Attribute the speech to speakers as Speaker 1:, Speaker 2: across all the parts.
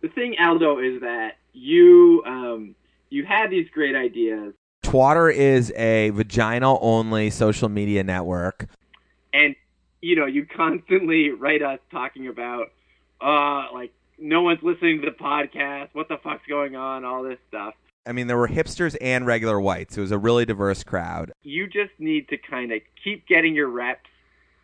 Speaker 1: the thing, Aldo, is that you um, you had these great ideas,
Speaker 2: Twatter is a vaginal only social media network.
Speaker 1: and you know you constantly write us talking about uh like no one's listening to the podcast, what the fuck's going on, all this stuff.
Speaker 2: I mean, there were hipsters and regular whites. It was a really diverse crowd.
Speaker 1: You just need to kind of keep getting your reps,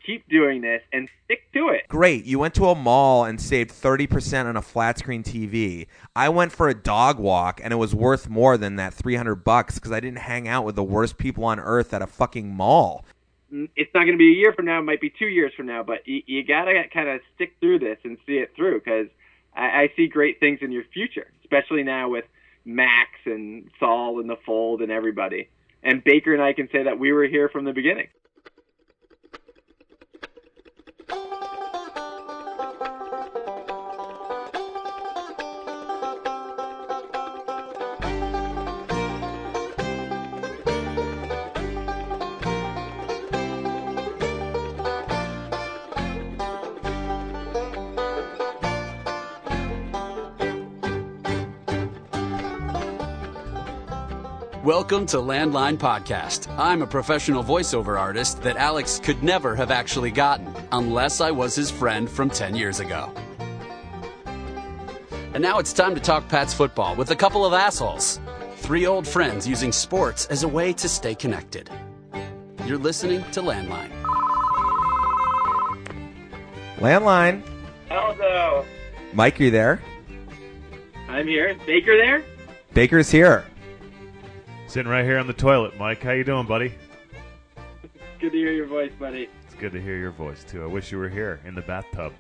Speaker 1: keep doing this, and stick to it.
Speaker 2: Great. You went to a mall and saved 30% on a flat screen TV. I went for a dog walk and it was worth more than that 300 bucks because I didn't hang out with the worst people on earth at a fucking mall.
Speaker 1: Mm, It's not going to be a year from now, it might be two years from now, but you, you got to kind of stick through this and see it through because I, I see great things in your future, especially now with Max and Saul and the Fold and everybody. And Baker and I can say that we were here from the beginning.
Speaker 3: Welcome to Landline Podcast. I'm a professional voiceover artist that Alex could never have actually gotten unless I was his friend from 10 years ago. And now it's time to talk Pats football with a couple of assholes. Three old friends using sports as a way to stay connected. You're listening to Landline.
Speaker 2: Landline.
Speaker 1: Aldo,
Speaker 2: Mike, are you there?
Speaker 1: I'm here. Baker there?
Speaker 2: Baker's here.
Speaker 4: Sitting right here on the toilet, Mike. How you doing, buddy?
Speaker 1: Good to hear your voice, buddy.
Speaker 4: It's good to hear your voice too. I wish you were here in the bathtub.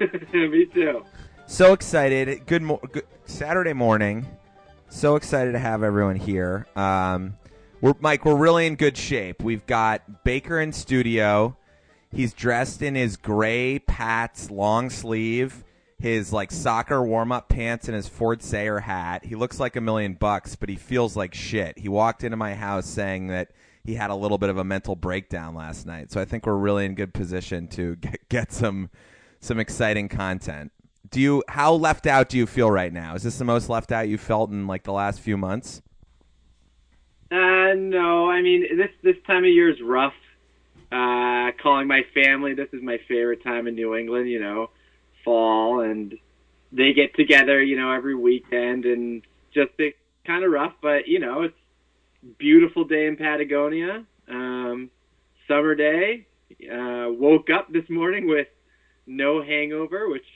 Speaker 1: Me too.
Speaker 2: So excited. Good, mo- good Saturday morning. So excited to have everyone here. Um, we're Mike, we're really in good shape. We've got Baker in studio. He's dressed in his gray Pats long sleeve, his like soccer warm up pants, and his Ford Sayer hat. He looks like a million bucks, but he feels like shit. He walked into my house saying that he had a little bit of a mental breakdown last night. So I think we're really in good position to get, get some some exciting content. Do you how left out do you feel right now? Is this the most left out you felt in like the last few months?
Speaker 1: Uh, no, I mean this this time of year is rough. Uh, calling my family. This is my favorite time in New England. You know, fall, and they get together. You know, every weekend, and just it's kind of rough. But you know, it's beautiful day in Patagonia. Um, summer day. Uh, woke up this morning with no hangover, which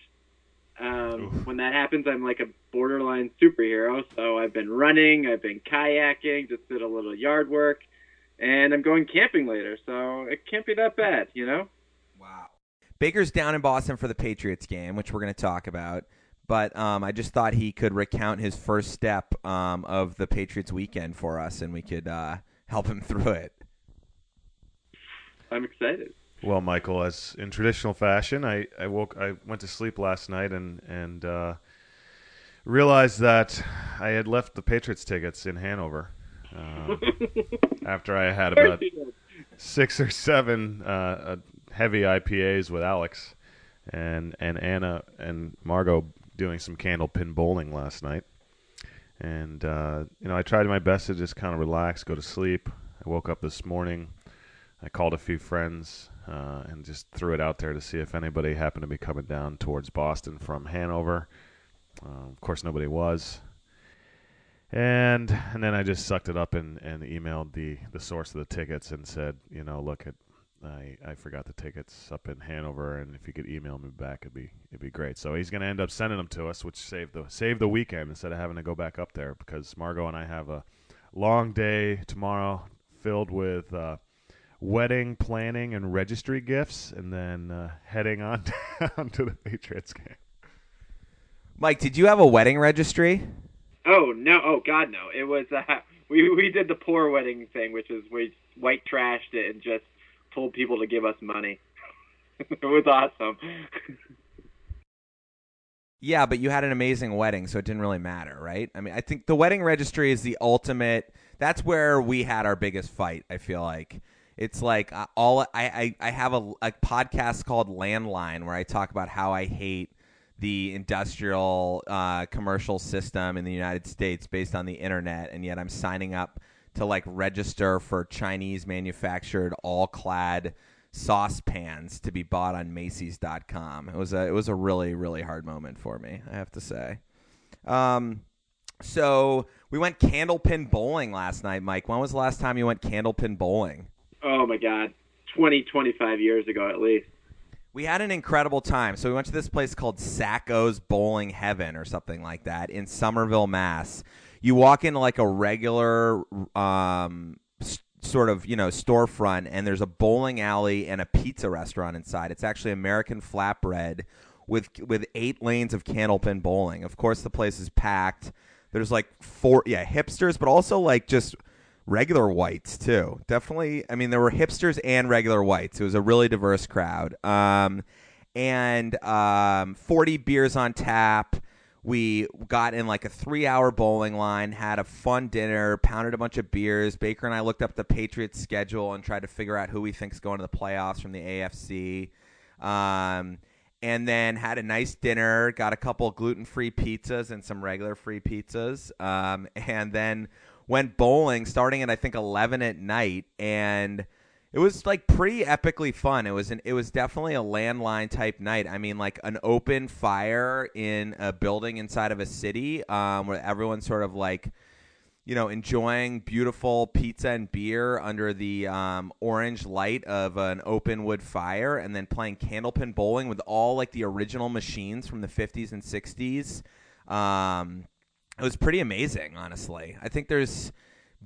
Speaker 1: um, when that happens, I'm like a borderline superhero. So I've been running, I've been kayaking, just did a little yard work, and I'm going camping later. So it can't be that bad, you know?
Speaker 2: Wow. Baker's down in Boston for the Patriots game, which we're going to talk about. But um, I just thought he could recount his first step um, of the Patriots weekend for us, and we could uh, help him through it.
Speaker 1: I'm excited.
Speaker 4: Well, Michael, as in traditional fashion, I, I woke I went to sleep last night and and uh, realized that I had left the Patriots tickets in Hanover uh, after I had about six or seven uh, uh, heavy IPAs with Alex and and Anna and Margot doing some candle pin bowling last night. And uh, you know, I tried my best to just kind of relax, go to sleep. I woke up this morning. I called a few friends uh, and just threw it out there to see if anybody happened to be coming down towards Boston from Hanover. Uh, of course, nobody was. And and then I just sucked it up and, and emailed the, the source of the tickets and said, you know, look, it, I I forgot the tickets up in Hanover, and if you could email me back, it'd be it'd be great. So he's going to end up sending them to us, which saved the saved the weekend instead of having to go back up there because Margot and I have a long day tomorrow filled with uh, wedding planning and registry gifts, and then uh, heading on down to the Patriots game.
Speaker 2: Mike, did you have a wedding registry?
Speaker 1: Oh no! Oh God, no! It was uh, we we did the poor wedding thing, which is we white trashed it and just told people to give us money. it was awesome.
Speaker 2: Yeah, but you had an amazing wedding, so it didn't really matter, right? I mean, I think the wedding registry is the ultimate. That's where we had our biggest fight. I feel like it's like uh, all I I, I have a, a podcast called Landline where I talk about how I hate the industrial uh, commercial system in the United States based on the internet, and yet I'm signing up to like register for Chinese manufactured all clad saucepans to be bought on Macy's.com. It was a it was a really really hard moment for me, I have to say. Um, so we went candlepin bowling last night, Mike. When was the last time you went candlepin bowling?
Speaker 1: Oh my God, 20, 25 years ago at least.
Speaker 2: We had an incredible time. So we went to this place called Sacco's Bowling Heaven or something like that in Somerville, Mass. You walk into like a regular um, sort of you know storefront, and there's a bowling alley and a pizza restaurant inside. It's actually American flatbread with with eight lanes of candlepin bowling. Of course, the place is packed. There's like four, yeah, hipsters, but also like just regular whites too. Definitely, I mean, there were hipsters and regular whites. It was a really diverse crowd. Um, and um, 40 beers on tap. We got in like a three hour bowling line, had a fun dinner, pounded a bunch of beers. Baker and I looked up the Patriots schedule and tried to figure out who we think's going to the playoffs from the AFC. Um, and then had a nice dinner, got a couple gluten free pizzas and some regular free pizzas. Um, and then went bowling starting at I think 11 at night and it was like pretty epically fun. It was an it was definitely a landline type night. I mean like an open fire in a building inside of a city um, where everyone's sort of like you know enjoying beautiful pizza and beer under the um, orange light of an open wood fire and then playing candlepin bowling with all like the original machines from the 50s and 60s. Um, it was pretty amazing, honestly. I think there's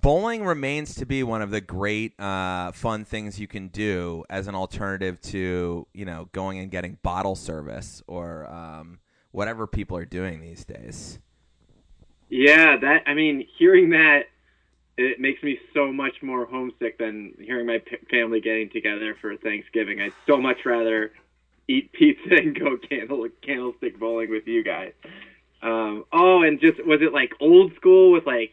Speaker 2: bowling remains to be one of the great uh, fun things you can do as an alternative to you know going and getting bottle service or um, whatever people are doing these days.
Speaker 1: Yeah, that I mean, hearing that it makes me so much more homesick than hearing my p- family getting together for Thanksgiving. I'd so much rather eat pizza and go candle candlestick bowling with you guys. Um, oh, and just was it like old school with like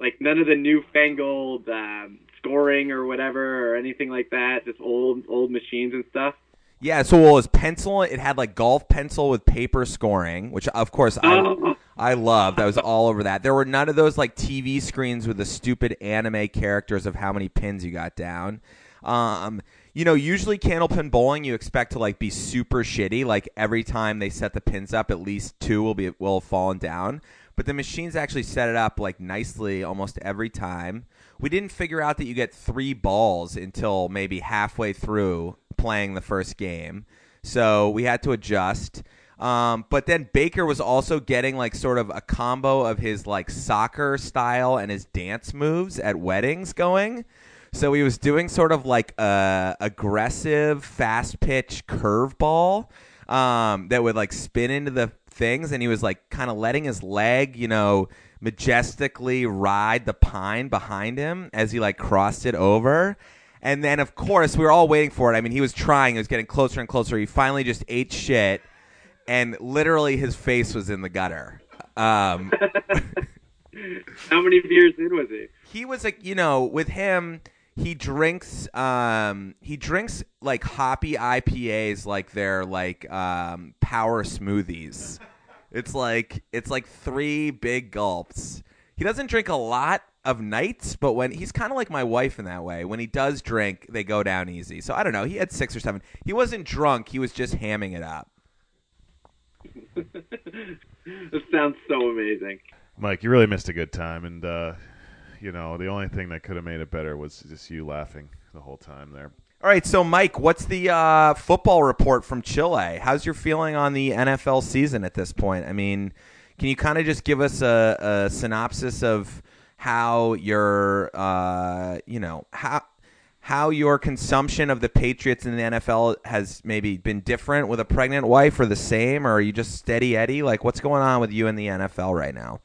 Speaker 1: like none of the newfangled um, scoring or whatever or anything like that? Just old old machines and stuff.
Speaker 2: Yeah, so well, it was pencil. It had like golf pencil with paper scoring, which of course I
Speaker 1: Oh.
Speaker 2: I loved. I was all over that. There were none of those like TV screens with the stupid anime characters of how many pins you got down. Um, you know, usually candlepin bowling, you expect to like be super shitty. Like every time they set the pins up, at least two will be will have fallen down. But the machines actually set it up like nicely almost every time. We didn't figure out that you get three balls until maybe halfway through playing the first game, so we had to adjust. Um, but then Baker was also getting like sort of a combo of his like soccer style and his dance moves at weddings going. So he was doing sort of like a aggressive, fast pitch curveball um, that would like spin into the things, and he was like kind of letting his leg, you know, majestically ride the pine behind him as he like crossed it over. And then, of course, we were all waiting for it. I mean, he was trying; it was getting closer and closer. He finally just ate shit, and literally his face was in the gutter. Um,
Speaker 1: How many beers in was he?
Speaker 2: he was like you know with him he drinks um he drinks like hoppy IPAs like they're like um power smoothies. It's like it's like three big gulps. He doesn't drink a lot of nights, but when he's kind of like my wife in that way. When he does drink, they go down easy. So I don't know. He had 6 or 7. He wasn't drunk, he was just hamming it up.
Speaker 1: this sounds so amazing.
Speaker 4: Mike, you really missed a good time, and uh, you know the only thing that could have made it better was just you laughing the whole time there.
Speaker 2: All right, so Mike, what's the uh, football report from Chile? How's your feeling on the NFL season at this point? I mean, can you kind of just give us a, a synopsis of how your, uh, you know, how how your consumption of the Patriots in the NFL has maybe been different with a pregnant wife, or the same, or are you just steady Eddie? Like, what's going on with you in the NFL right now?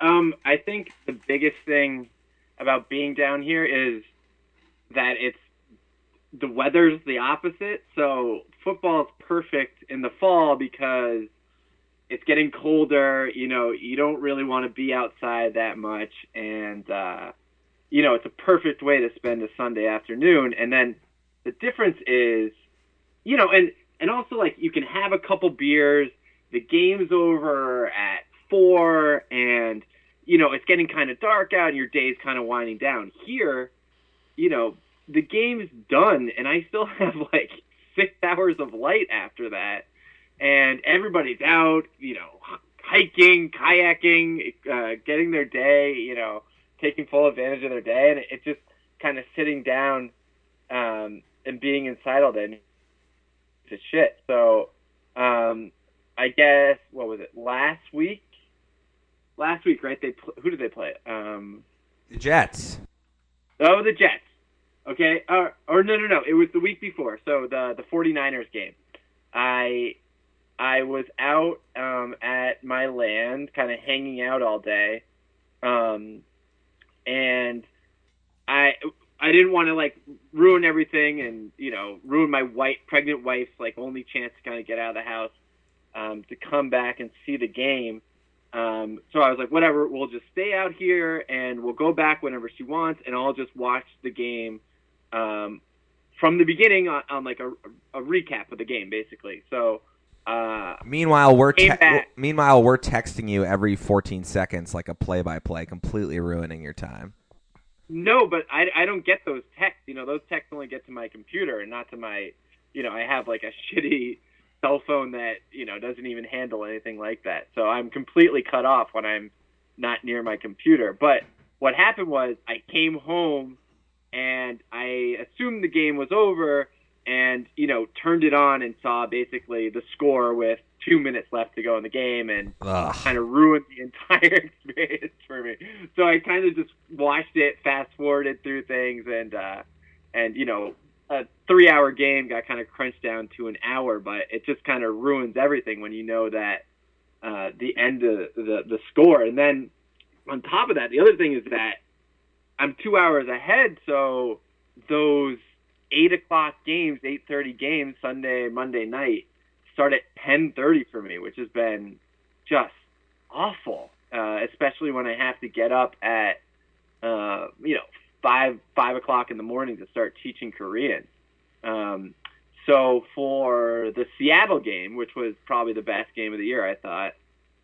Speaker 1: Um, I think the biggest thing about being down here is that it's the weather's the opposite. So football is perfect in the fall because it's getting colder. You know, you don't really want to be outside that much, and uh, you know, it's a perfect way to spend a Sunday afternoon. And then the difference is, you know, and and also like you can have a couple beers. The game's over at four, and you know it's getting kind of dark out, and your day's kind of winding down. Here, you know, the game's done, and I still have like six hours of light after that, and everybody's out, you know, hiking, kayaking, uh, getting their day, you know, taking full advantage of their day, and it's just kind of sitting down um, and being inside all day to shit. So um, I guess what was it last week? Last week, right? They pl- who did they play? Um,
Speaker 2: The Jets.
Speaker 1: oh, the Jets. Okay, or, or no, no, no. It was the week before. So the the 49ers game. I I was out um, at my land, kind of hanging out all day, um, and I I didn't want to like ruin everything and you know ruin my white pregnant wife's like only chance to kind of get out of the house um, to come back and see the game. Um, so I was like, whatever, we'll just stay out here and we'll go back whenever she wants, and I'll just watch the game um, from the beginning on, on like a, a recap of the game, basically. So uh,
Speaker 2: Meanwhile, we're te-
Speaker 1: back.
Speaker 2: meanwhile we're texting you every 14 seconds like a play-by-play, completely ruining your time.
Speaker 1: No, but I, I don't get those texts. You know, those texts only get to my computer and not to my, you know, I have like a shitty cell phone that, you know, doesn't even handle anything like that. So I'm completely cut off when I'm not near my computer. But what happened was I came home and I assumed the game was over and, you know, turned it on and saw basically the score with two minutes left to go in the game and
Speaker 2: Ugh.
Speaker 1: kind of ruined the entire experience for me. So I kind of just watched it, fast forwarded through things, and uh, and you know, a three-hour game got kind of crunched down to an hour, but it just kind of ruins everything when you know that uh, the end of the the score. And then on top of that, the other thing is that I'm two hours ahead, so those eight o'clock games, eight thirty games, Sunday, Monday night start at 10:30 for me, which has been just awful, uh, especially when I have to get up at uh, you know five five o'clock in the morning to start teaching Korean. Um, so for the Seattle game, which was probably the best game of the year, I thought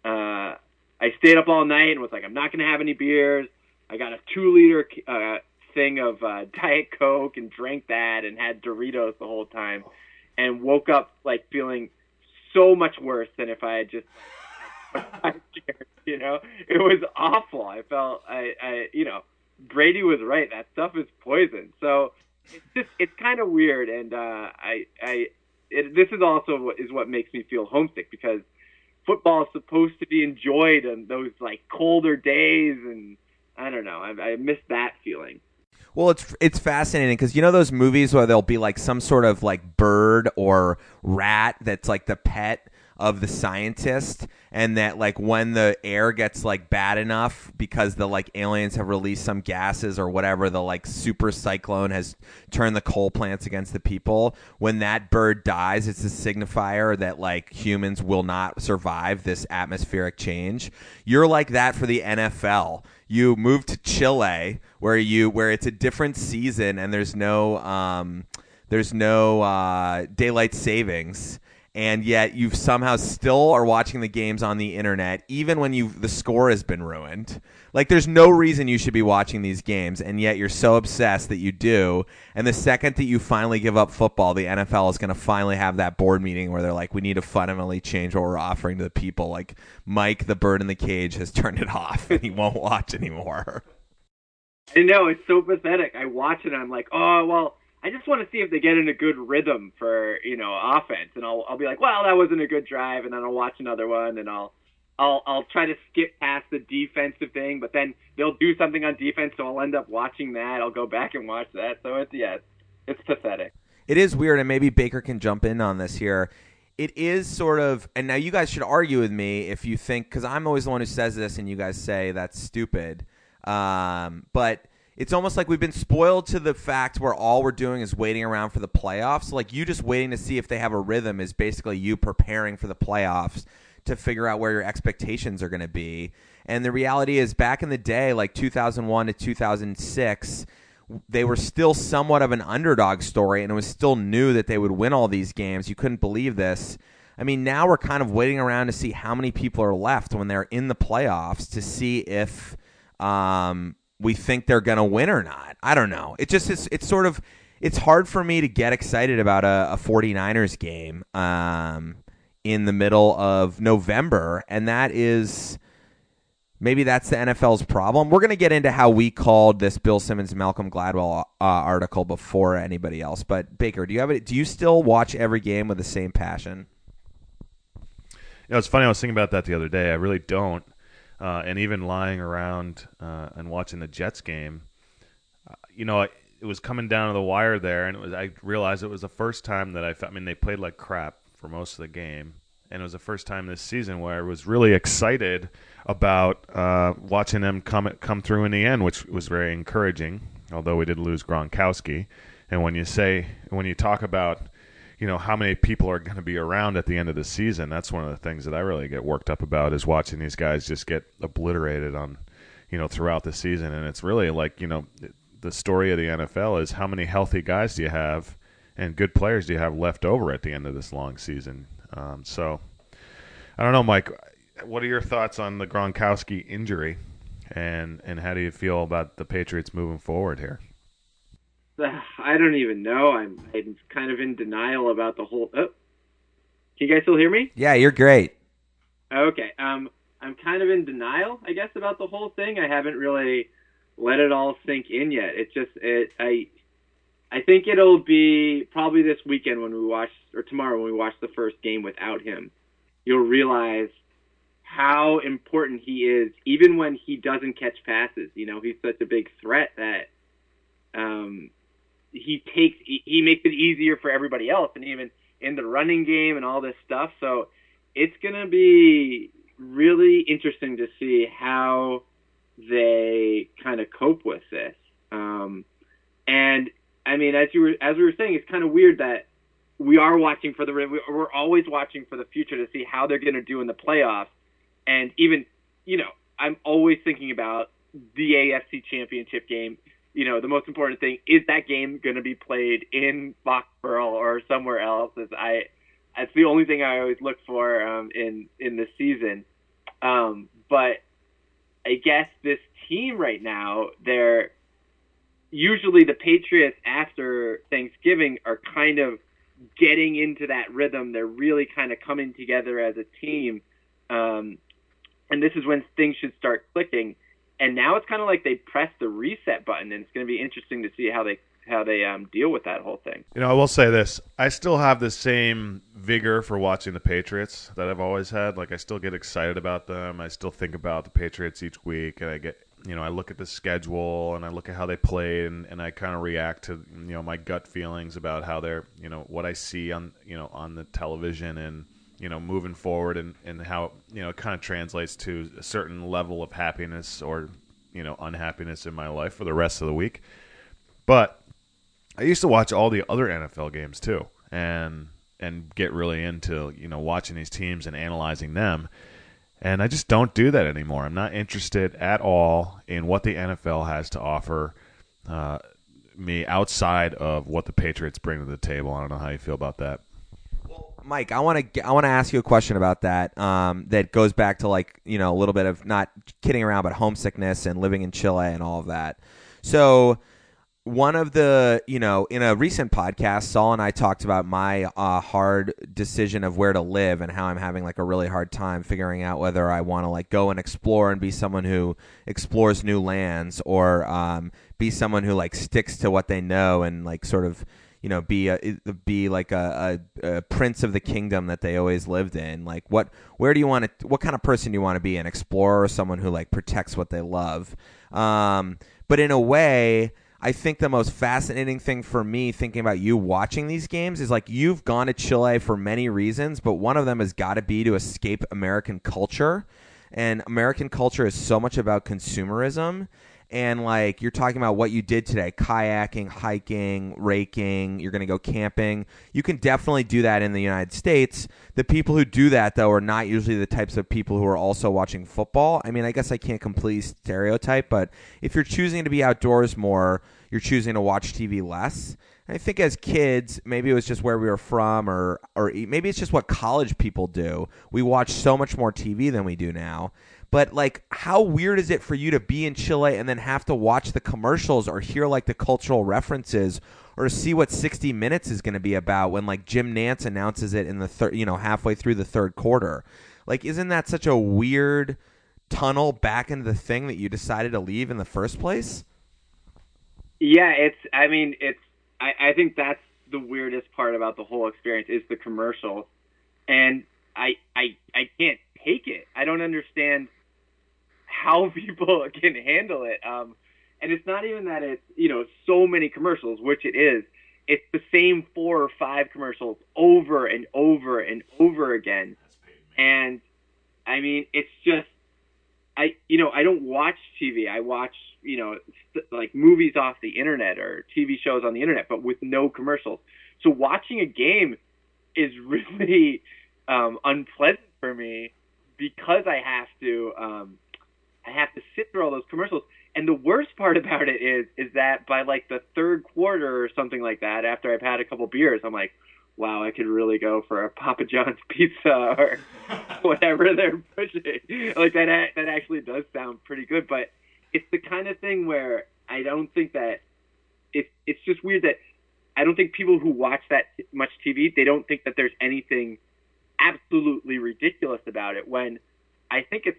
Speaker 1: uh, I stayed up all night and was like, I'm not going to have any beers. I got a two liter uh, thing of uh, Diet Coke and drank that and had Doritos the whole time, and woke up like feeling so much worse than if I had just you know? It was awful. I felt i i you know brady was right. That stuff is poison. So it's just it's kind of weird and uh i i it, this is also what is what makes me feel homesick because football is supposed to be enjoyed on those like colder days and i don't know i, I miss that feeling
Speaker 2: Well, it's it's fascinating because you know those movies where there'll be like some sort of like bird or rat that's like the pet of the scientist, and that like when the air gets like bad enough because the like aliens have released some gases or whatever, the like super cyclone has turned the coal plants against the people. When that bird dies, it's a signifier that like humans will not survive this atmospheric change. You're like that for the NFL you move to Chile where you where it's a different season and there's no um, there's no uh, daylight savings and yet you somehow still are watching the games on the internet even when you the score has been ruined like there's no reason you should be watching these games and yet you're so obsessed that you do. And the second that you finally give up football the NFL is going to finally have that board meeting where they're like we need to fundamentally change what we're offering to the people. Like Mike the bird in the cage has turned it off and he won't watch anymore.
Speaker 1: I know it's so pathetic. I watch it and I'm like, oh well, I just want to see if they get in a good rhythm for you know offense, and I'll I'll be like, well, that wasn't a good drive, and then I'll watch another one, and I'll I'll I'll try to skip past the defensive thing, but then they'll do something on defense, so I'll end up watching that. I'll go back and watch that. So it's yeah, it's pathetic.
Speaker 2: It is weird, and maybe Baker can jump in on this here. It is sort of, and now you guys should argue with me if you think, because I'm always the one who says this, and you guys say that's stupid. Um, but it's almost like we've been spoiled to the fact where all we're doing is waiting around for the playoffs. Like you just waiting to see if they have a rhythm is basically you preparing for the playoffs to figure out where your expectations are going to be. And the reality is, back in the day, like 2001 to 2006, they were still somewhat of an underdog story, and it was still new that they would win all these games. You couldn't believe this. I mean, now we're kind of waiting around to see how many people are left when they're in the playoffs to see if um, we think they're going to win or not. I don't know. It just is, it's sort of it's hard for me to get excited about a, a 49ers game um, in the middle of November, and that is maybe that's the NFL's problem. We're going to get into how we called this Bill Simmons Malcolm Gladwell uh, article before anybody else. But Baker, do you have it? Do you still watch every game with the same passion?
Speaker 4: You know, it's funny. I was thinking about that the other day. I really don't. Uh, and even lying around uh, and watching the Jets game, uh, you know, it was coming down to the wire there, and it was. I realized it was the first time that I. I mean, they played like crap for most of the game, and it was the first time this season where I was really excited about uh, watching them come come through in the end, which was very encouraging. Although we did lose Gronkowski, and when you say when you talk about you know how many people are going to be around at the end of the season, that's one of the things that I really get worked up about is watching these guys just get obliterated on you know throughout the season, and it's really like you know the story of the NFL is how many healthy guys do you have and good players do you have left over at the end of this long season. Um, so I don't know, Mike what are your thoughts on the Gronkowski injury, and and how do you feel about the Patriots moving forward here?
Speaker 1: I don't even know. I'm I'm kind of in denial about the whole. Oh, can you guys still hear me?
Speaker 2: Yeah, you're great.
Speaker 1: Okay. Um, I'm kind of in denial, I guess, about the whole thing. I haven't really let it all sink in yet. It's just it. I I think it'll be probably this weekend when we watch, or tomorrow when we watch the first game without him. You'll realize how important he is, even when he doesn't catch passes. You know, he's such a big threat that um, he takes he, makes it easier for everybody else, and even in the running game and all this stuff. So it's gonna be really interesting to see how they kind of cope with this. Um, and I mean, as you were as we were saying, it's kind of weird that we are watching for the we're always watching for the future to see how they're going to do in the playoffs and even you know I'm always thinking about the AFC Championship game. You know, the most important thing is that game going to be played in Foxborough or somewhere else. Is I that's the only thing I always look for um, in in the season. Um, but I guess this team right now, they're usually the Patriots after Thanksgiving are kind of getting into that rhythm. They're really kind of coming together as a team. Um, and this is when things should start clicking. And now it's kind of like they press the reset button, and it's going to be interesting to see how they how they um, deal with that whole thing.
Speaker 4: You know, I will say this: I still have the same vigor for watching the Patriots that I've always had. Like, I still get excited about them. I still think about the Patriots each week, and I get you know, I look at the schedule and I look at how they play, and, and I kind of react to you know my gut feelings about how they're you know what I see on you know on the television and you know moving forward and, and how you know it kind of translates to a certain level of happiness or you know unhappiness in my life for the rest of the week. But i used to watch all the other nfl games too and and get really into you know watching these teams and analyzing them and i just don't do that anymore i'm not interested at all in what the nfl has to offer uh, me outside of what the patriots bring to the table i don't know how you feel about that
Speaker 2: Mike, I want to I want to ask you a question about that. Um, that goes back to like you know a little bit of not kidding around, but homesickness and living in Chile and all of that. So one of the you know in a recent podcast, Saul and I talked about my uh, hard decision of where to live and how I'm having like a really hard time figuring out whether I want to like go and explore and be someone who explores new lands or um, be someone who like sticks to what they know and like sort of you know be a be like a, a, a, prince of the kingdom that they always lived in. Like what where do you want to what kind of person do you want to be an explorer or someone who like protects what they love? Um, but in a way I think the most fascinating thing for me thinking about you watching these games is like you've gone to Chile for many reasons, but one of them has got to be to escape American culture. And American culture is so much about consumerism. And like you're talking about what you did today kayaking hiking raking you're going to go camping. You can definitely do that in the united states. The people who do that though are not usually the types of people who are also watching football. I mean i guess i can't completely stereotype but if you're choosing to be outdoors more you're choosing to watch TV less. I think as kids, maybe it was just where we were from, or or maybe it's just what college people do. We watch so much more TV than we do now. But like, how weird is it for you to be in Chile and then have to watch the commercials or hear like the cultural references or see what 60 Minutes is going to be about when like Jim Nantz announces it in the third, you know, halfway through the third quarter? Like, isn't that such a weird tunnel back into the thing that you decided to leave in the first place?
Speaker 1: Yeah, it's. I mean, it's. I, I think that's the weirdest part about the whole experience is the commercials, and I I I can't take it. I don't understand how people can handle it. Um, and it's not even that it's you know so many commercials, which it is. It's the same four or five commercials over and over and over again, and I mean it's just I you know I don't watch TV. I watch you know like movies off the internet or TV shows on the internet, but with no commercials. So watching a game is really um, unpleasant for me because I have to um, I have to sit through all those commercials. And the worst part about it is is that by like the third quarter or something like that, after I've had a couple beers, I'm like, wow, I could really go for a Papa John's pizza or whatever they're pushing. Like that that actually does sound pretty good, but it's the kind of thing where I don't think that it's it's just weird that I don't think people who watch that much TV they don't think that there's anything absolutely ridiculous about it when I think it's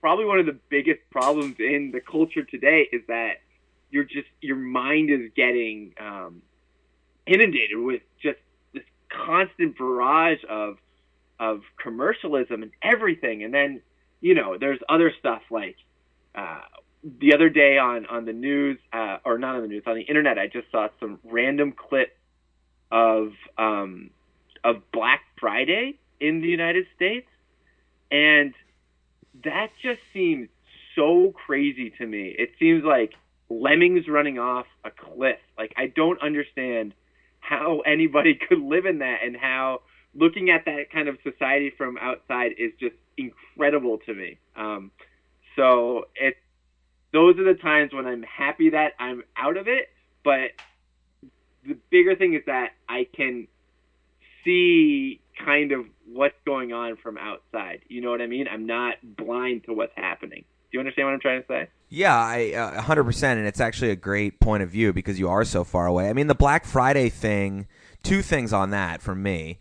Speaker 1: probably one of the biggest problems in the culture today is that you're just your mind is getting um, inundated with just this constant barrage of of commercialism and everything and then you know there's other stuff like uh, the other day on on the news uh, or not on the news on the internet I just saw some random clip of um, of Black Friday in the United States and that just seems so crazy to me. It seems like lemmings running off a cliff. Like I don't understand how anybody could live in that and how looking at that kind of society from outside is just incredible to me. Um, so it those are the times when I'm happy that I'm out of it, but the bigger thing is that I can see kind of what's going on from outside. You know what I mean? I'm not blind to what's happening. Do you understand what I'm trying to say?
Speaker 2: Yeah, I uh, 100%. And it's actually a great point of view because you are so far away. I mean, the Black Friday thing, two things on that for me.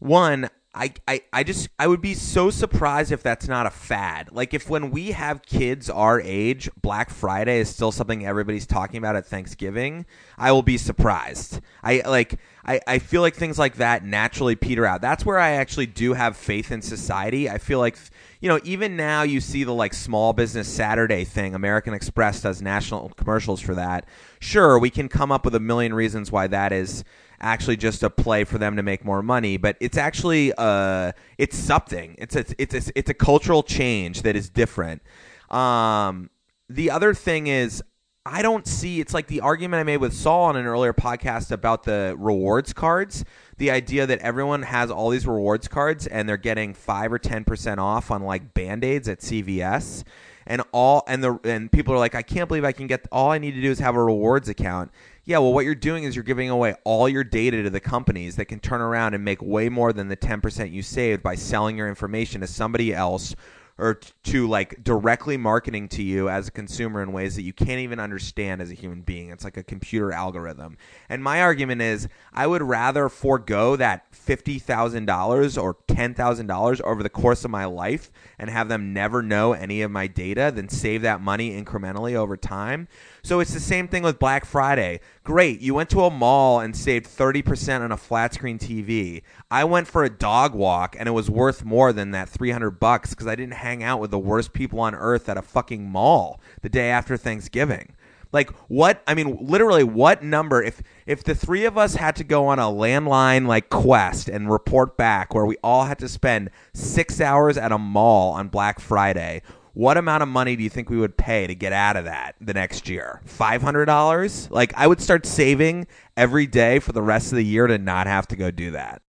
Speaker 2: One, I, I, I just I would be so surprised if that's not a fad. Like if when we have kids our age, Black Friday is still something everybody's talking about at Thanksgiving, I will be surprised. I like I, I feel like things like that naturally peter out. That's where I actually do have faith in society. I feel like you know, even now you see the like small business Saturday thing. American Express does national commercials for that. Sure, we can come up with a million reasons why that is actually just a play for them to make more money, but it's actually uh it's something. It's a, it's a, it's a cultural change that is different. Um the other thing is I don't see it's like the argument I made with Saul on an earlier podcast about the rewards cards. The idea that everyone has all these rewards cards and they're getting 5 or 10% off on like band-aids at CVS and all and the and people are like I can't believe I can get all I need to do is have a rewards account. Yeah, well what you're doing is you're giving away all your data to the companies that can turn around and make way more than the 10% you saved by selling your information to somebody else or to like directly marketing to you as a consumer in ways that you can't even understand as a human being. It's like a computer algorithm. And my argument is I would rather forego that $50,000 or $10,000 over the course of my life and have them never know any of my data than save that money incrementally over time. So it's the same thing with Black Friday. Great, you went to a mall and saved 30% on a flat screen TV. I went for a dog walk and it was worth more than that 300 bucks cuz I didn't hang out with the worst people on earth at a fucking mall the day after Thanksgiving. Like what? I mean, literally, what number? If if the three of us had to go on a landline like quest and report back, where we all had to spend six hours at a mall on Black Friday, what amount of money do you think we would pay to get out of that the next year? Five hundred dollars? Like I would start saving every day for the rest of the year to not have to go do that.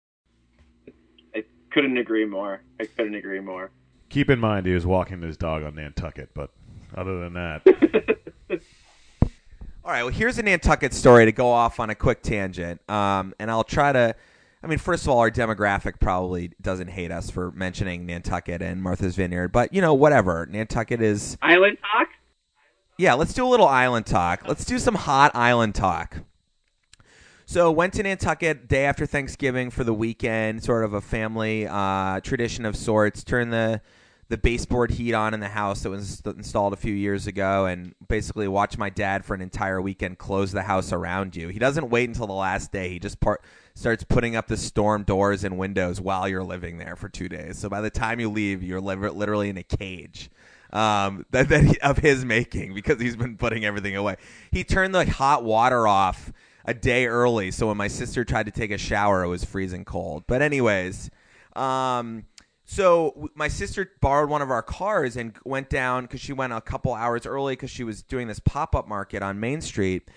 Speaker 1: I couldn't agree more. I couldn't agree more.
Speaker 4: Keep in mind he was walking his dog on Nantucket, but other than that,
Speaker 2: All right. Well, here's a Nantucket story to go off on a quick tangent, um, and I'll try to. I mean, first of all, our demographic probably doesn't hate us for mentioning Nantucket and Martha's Vineyard, but you know, whatever. Nantucket is.
Speaker 1: Island talk.
Speaker 2: Yeah, let's do a little island talk. Let's do some hot island talk. So went to Nantucket day after Thanksgiving for the weekend, sort of a family uh, tradition of sorts. Turned the the baseboard heat on in the house that was installed a few years ago, and basically watch my dad for an entire weekend close the house around you. He doesn't wait until the last day. He just part, starts putting up the storm doors and windows while you're living there for two days. So by the time you leave, you're li- literally in a cage um, that, that he, of his making because he's been putting everything away. He turned the hot water off a day early, so when my sister tried to take a shower, it was freezing cold. But anyways, um, so my sister borrowed one of our cars and went down because she went a couple hours early because she was doing this pop up market on Main Street.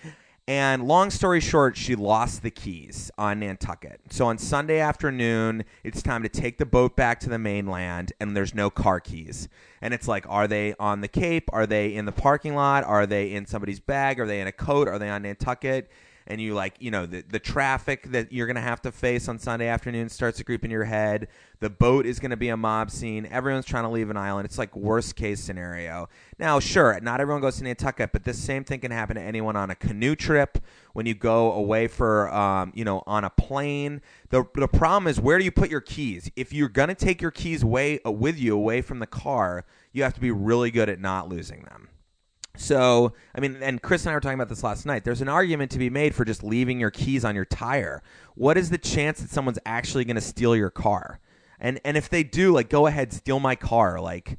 Speaker 2: And long story short, she lost the keys on Nantucket. So on Sunday afternoon, it's time to take the boat back to the mainland, and there's no car keys. And it's like, are they on the Cape? Are they in the parking lot? Are they in somebody's bag? Are they in a coat? Are they on Nantucket? And you like you know the the traffic that you're to have to face on Sunday afternoon starts to creep in your head. The boat is to be a mob scene. Everyone's trying to leave an island. It's like worst case scenario. Now, sure, not everyone goes to Nantucket, but this same thing can happen to anyone on a canoe trip when you go away for um, you know on a plane. The the problem is where do you put your keys? If you're to take your keys away uh, with you away from the car, you have to be really good at not losing them. So, I mean, and Chris and I were talking about this last night. There's an argument to be made for just leaving your keys on your tire. What is the chance that someone's actually going to steal your car? And and if they do, like, go ahead, steal my car. Like,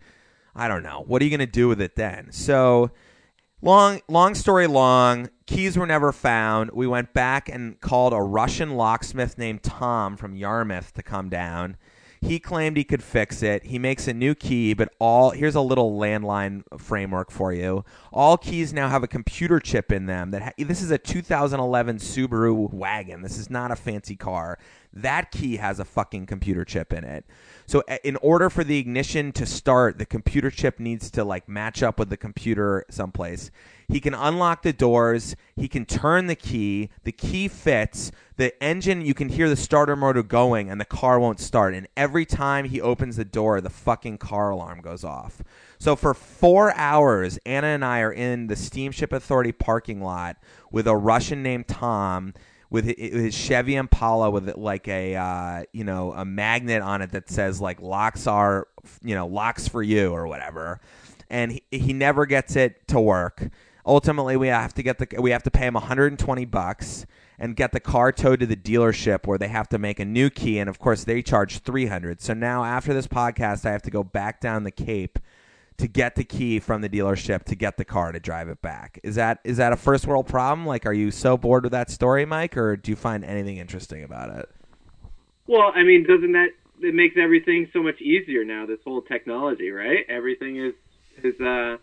Speaker 2: I don't know. What are you going to do with it then? So, long long story long, keys were never found. We went back and called a Russian locksmith named Tom from Yarmouth to come down he claimed he could fix it. He makes a new key, but all here's a little landline framework for you. All keys now have a computer chip in them. That ha- this is a 2011 Subaru wagon. This is not a fancy car. That key has a fucking computer chip in it. So in order for the ignition to start, the computer chip needs to like match up with the computer someplace. He can unlock the doors. He can turn the key. The key fits. The engine, you can hear the starter motor going, and the car won't start. And every time he opens the door, the fucking car alarm goes off. So for four hours, Anna and I are in the Steamship Authority parking lot with a Russian named Tom with his Chevy Impala with like a uh, you know a magnet on it that says like locks are you know locks for you or whatever, and he, he never gets it to work. Ultimately, we have to get the we have to pay him 120 bucks and get the car towed to the dealership where they have to make a new key, and of course they charge 300. So now after this podcast, I have to go back down the Cape to get the key from the dealership to get the car to drive it back. Is that is that a first world problem? Like, are you so bored with that story, Mike, or do you find anything interesting about it?
Speaker 1: Well, I mean, doesn't that it makes everything so much easier now? This whole technology, right? Everything is is uh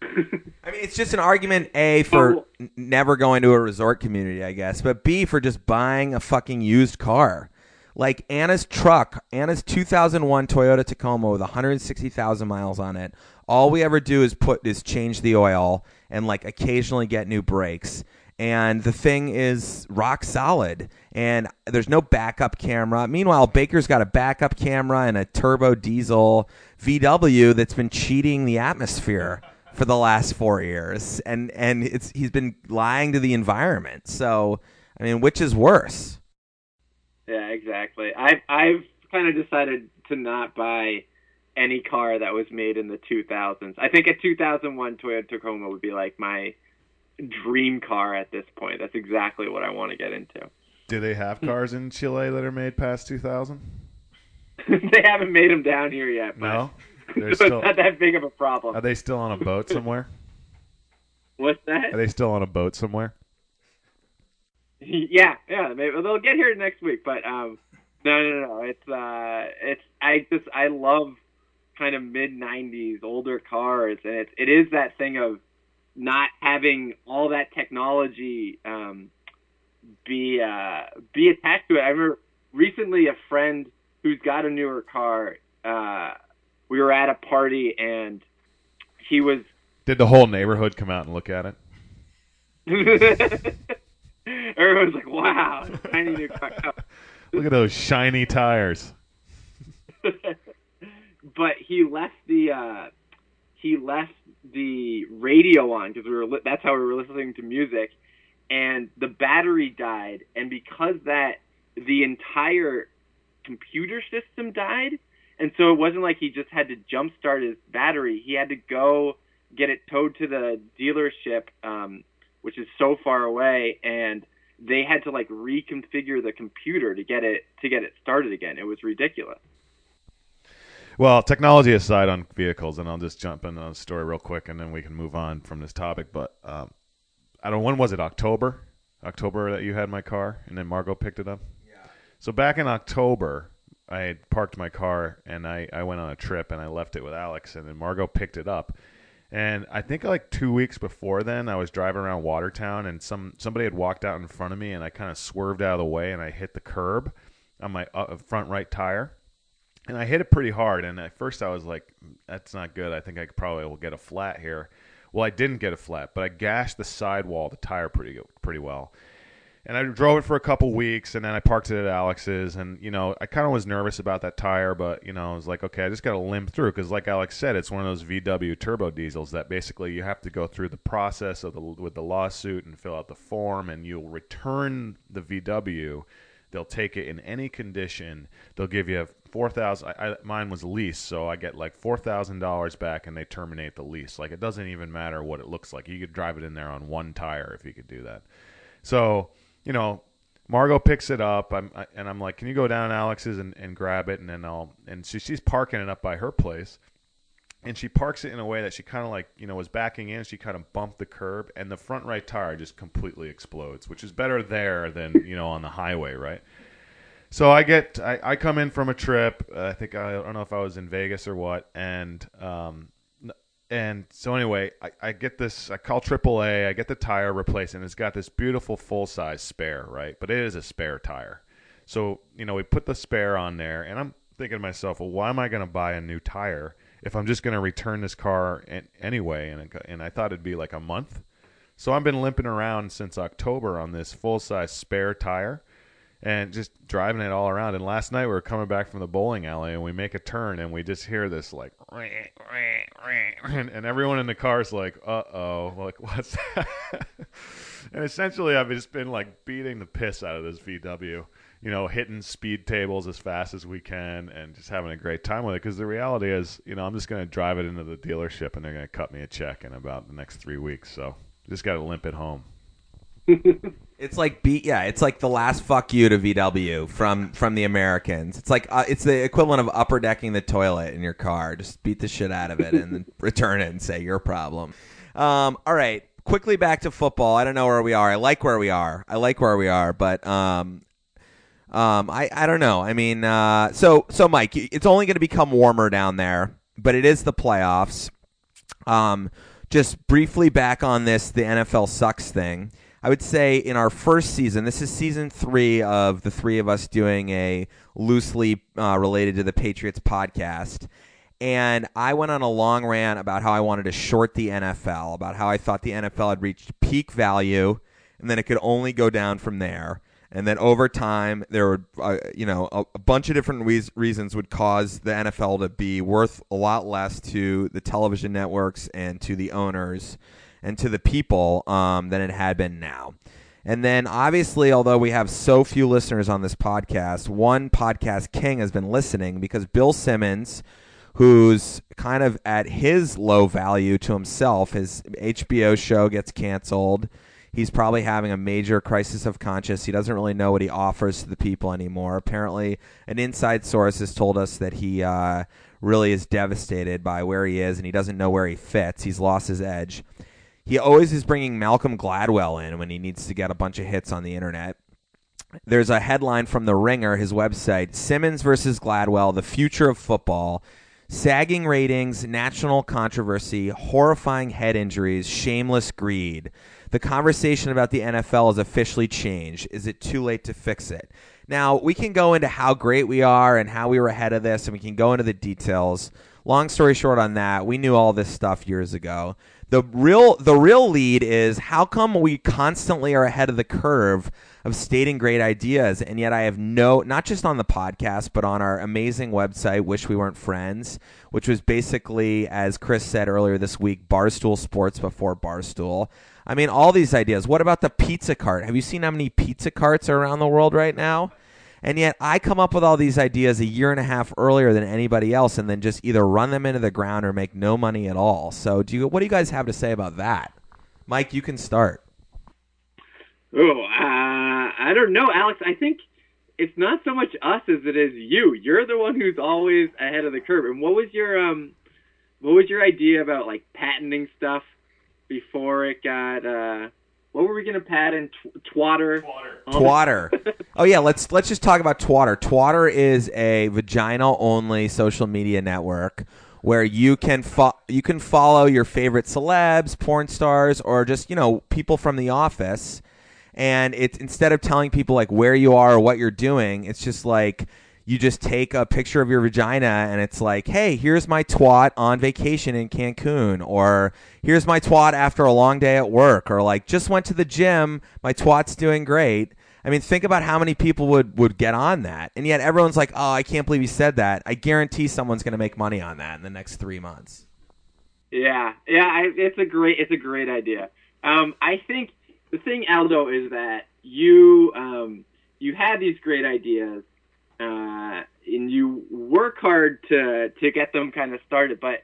Speaker 2: I mean, it's just an argument A for oh. never going to a resort community, I guess, but B for just buying a fucking used car. Like Anna's truck, Anna's 2001 Toyota Tacoma with 160,000 miles on it. All we ever do is put is change the oil and like occasionally get new brakes. And the thing is rock solid, and there's no backup camera. Meanwhile, Baker's got a backup camera and a turbo diesel VW that's been cheating the atmosphere for the last four years, and and it's he's been lying to the environment. So I mean, which is worse?
Speaker 1: Yeah, exactly. I've I've kind of decided to not buy any car that was made in the 2000s. I think a 2001 Toyota Tacoma would be like my dream car at this point. That's exactly what I want to get into.
Speaker 4: Do they have cars in Chile that are made past 2000?
Speaker 1: they haven't made them down here yet.
Speaker 4: no.
Speaker 1: They're it's still, not that big of a problem.
Speaker 4: Are they still on a boat somewhere?
Speaker 1: What's that?
Speaker 4: Are they still on a boat somewhere?
Speaker 1: Yeah, yeah. Maybe they'll get here next week, but um, no, no, no. It's uh, it's I just I love kind of mid '90s older cars, and it's it is that thing of not having all that technology um, be uh, be attached to it. I remember recently a friend who's got a newer car. Uh, we were at a party and he was.
Speaker 4: Did the whole neighborhood come out and look at it?
Speaker 1: Everyone's like, "Wow, tiny new car."
Speaker 4: Look at those shiny tires.
Speaker 1: but he left the uh, he left the radio on because we were li- that's how we were listening to music, and the battery died, and because that the entire computer system died, and so it wasn't like he just had to jumpstart his battery. He had to go get it towed to the dealership, um, which is so far away, and they had to like reconfigure the computer to get it to get it started again. It was ridiculous.
Speaker 4: Well, technology aside on vehicles, and I'll just jump in on a story real quick, and then we can move on from this topic. But um, I don't. When was it? October. October that you had my car, and then Margot picked it up. Yeah. So back in October, I had parked my car, and I I went on a trip, and I left it with Alex, and then Margot picked it up. And I think like two weeks before then, I was driving around Watertown, and some somebody had walked out in front of me, and I kind of swerved out of the way, and I hit the curb on my uh, front right tire and I hit it pretty hard. And at first, I was like, "That's not good. I think I probably will get a flat here." Well, I didn't get a flat, but I gashed the sidewall the tire pretty pretty well. And I drove it for a couple weeks, and then I parked it at Alex's. And you know, I kind of was nervous about that tire, but you know, I was like, okay, I just got to limp through because, like Alex said, it's one of those VW turbo diesels that basically you have to go through the process of the with the lawsuit and fill out the form, and you'll return the VW. They'll take it in any condition. They'll give you four thousand. Mine was lease, so I get like four thousand dollars back, and they terminate the lease. Like it doesn't even matter what it looks like. You could drive it in there on one tire if you could do that. So you know, Margot picks it up, I'm, I, and I'm like, "Can you go down Alex's and, and grab it?" And then I'll and she, she's parking it up by her place, and she parks it in a way that she kind of like you know was backing in. She kind of bumped the curb, and the front right tire just completely explodes, which is better there than you know on the highway, right? So I get I, I come in from a trip. I think I, don't know if I was in Vegas or what, and um, and so anyway, I, I get this. I call AAA. I get the tire replaced, and it's got this beautiful full size spare, right? But it is a spare tire. So you know, we put the spare on there, and I'm thinking to myself, well, why am I going to buy a new tire if I'm just going to return this car anyway? And and I thought it'd be like a month. So I've been limping around since October on this full size spare tire and just driving it all around. And last night we were coming back from the bowling alley and we make a turn and we just hear this like, and, everyone in the car is like, uh oh, like what's that? and essentially I've just been like beating the piss out of this VW, you know, hitting speed tables as fast as we can and just having a great time with it. Because the reality is, you know, I'm just going to drive it into the dealership and they're going to cut me a check in about the next three weeks. So just got to limp it home.
Speaker 2: It's like beat yeah, it's like the last fuck you to VW from from the Americans. It's like uh, it's the equivalent of upper decking the toilet in your car. Just beat the shit out of it and then return it and say your problem. Um, all right, quickly back to football. I don't know where we are. I like where we are. I like where we are, but um, um, I I don't know. I mean, uh, so so Mike, it's only going to become warmer down there, but it is the playoffs. Um, just briefly back on this, the NFL sucks thing. I would say in our first season, this is season three of the three of us doing a loosely uh, related to the Patriots podcast. And I went on a long rant about how I wanted to short the NFL, about how I thought the NFL had reached peak value and then it could only go down from there. And then over time, there were, uh, you know, a, a, bunch of different re- reasons would cause the NFL to be worth a lot less to the television networks and to the owners and to the people um, than it had been now. And then, obviously, although we have so few listeners on this podcast, one podcast king has been listening because Bill Simmons, who's kind of at his low value to himself, his HBO show gets canceled. He's probably having a major crisis of conscience. He doesn't really know what he offers to the people anymore. Apparently, an inside source has told us that he uh, really is devastated by where he is and he doesn't know where he fits. He's lost his edge. He always is bringing Malcolm Gladwell in when he needs to get a bunch of hits on the internet. There's a headline from The Ringer, his website Simmons versus Gladwell, the future of football. Sagging ratings, national controversy, horrifying head injuries, shameless greed. The conversation about the NFL has officially changed. Is it too late to fix it? Now, we can go into how great we are and how we were ahead of this, and we can go into the details. Long story short on that, we knew all this stuff years ago The real the real lead is how come we constantly are ahead of the curve of stating great ideas and yet I have no not just on the podcast but on our amazing website wish we weren't friends which was basically as Chris said earlier this week Barstool Sports before Barstool. I mean all these ideas. What about the pizza cart? Have you seen how many pizza carts are around the world right now? And yet I come up with all these ideas a year and a half earlier than anybody else and then just either run them into the ground or make no money at all. So do you what do you guys have to say about that? Mike, you can start.
Speaker 1: Oh, uh, I don't know, Alex. I think it's not so much us as it is you. You're the one who's always ahead of the curve. And what was your um, what was your idea about like patenting stuff before it got uh, what were we gonna patent? Twatter.
Speaker 2: Twatter. Um, oh yeah, let's let's just talk about Twatter. Twatter is a vaginal only social media network where you can fo- you can follow your favorite celebs, porn stars, or just you know people from the office. And it's instead of telling people like where you are or what you're doing, it's just like you just take a picture of your vagina and it's like, hey, here's my twat on vacation in Cancun, or here's my twat after a long day at work, or like just went to the gym, my twat's doing great. I mean, think about how many people would, would get on that. And yet everyone's like, oh, I can't believe he said that. I guarantee someone's going to make money on that in the next three months.
Speaker 1: Yeah, yeah, I, it's a great, it's a great idea. Um, I think the thing, Aldo, is that you, um, you had these great ideas, uh, and you work hard to to get them kind of started, but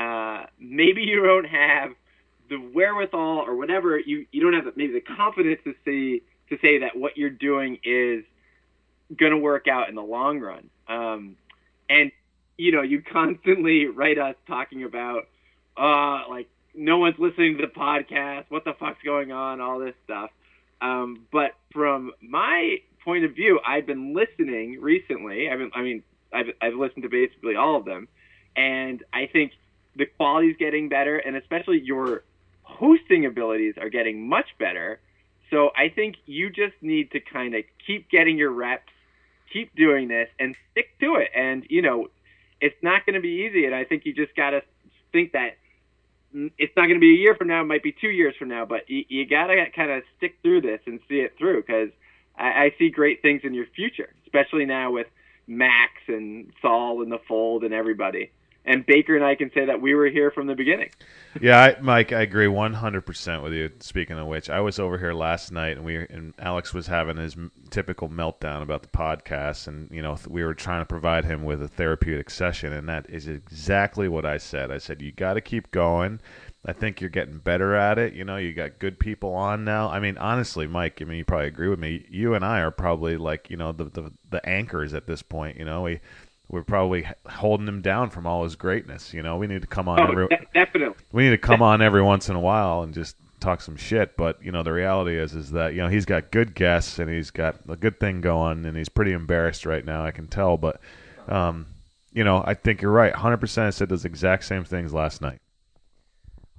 Speaker 1: uh, maybe you don't have the wherewithal or whatever. You you don't have maybe the confidence to say to say that what you're doing is going to work out in the long run. Um, and you know, you constantly write us talking about uh like no one's listening to the podcast, what the fuck's going on, all this stuff. Um, but from my point of view, I've been listening recently. I've been, I mean, I've, I've listened to basically all of them, and I think the quality is getting better, and especially your hosting abilities are getting much better. So I think you just need to kind of keep getting your reps, keep doing this, and stick to it. And you know, it's not going to be easy, and I think you just got to think that it's not going to be a year from now. It might be two years from now, but you, you got to kind of stick through this and see it through because I, I see great things in your future, especially now with Max and Saul and the fold and everybody. And Baker and I can say that we were here from the beginning.
Speaker 4: Yeah, I, Mike, I agree 100% with you. Speaking of which, I was over here last night and we and Alex was having his typical meltdown about the podcast and you know, we were trying to provide him with a therapeutic session and that is exactly what I said. I said you got to keep going. I think you're getting better at it. You know, you got good people on now. I mean, honestly, Mike, I mean, you probably agree with me. You and I are probably like, you know, the the, the anchors at this point. You know, we we're probably holding him down from all his greatness. You know, we need to come on.
Speaker 1: Oh,
Speaker 4: every,
Speaker 1: de- definitely.
Speaker 4: We need to come on every once in a while and just talk some shit. But you know, the reality is, is that you know he's got good guests and he's got a good thing going, and he's pretty embarrassed right now. I can tell, but. um you know, I think you're right. 100% I said those exact same things last night.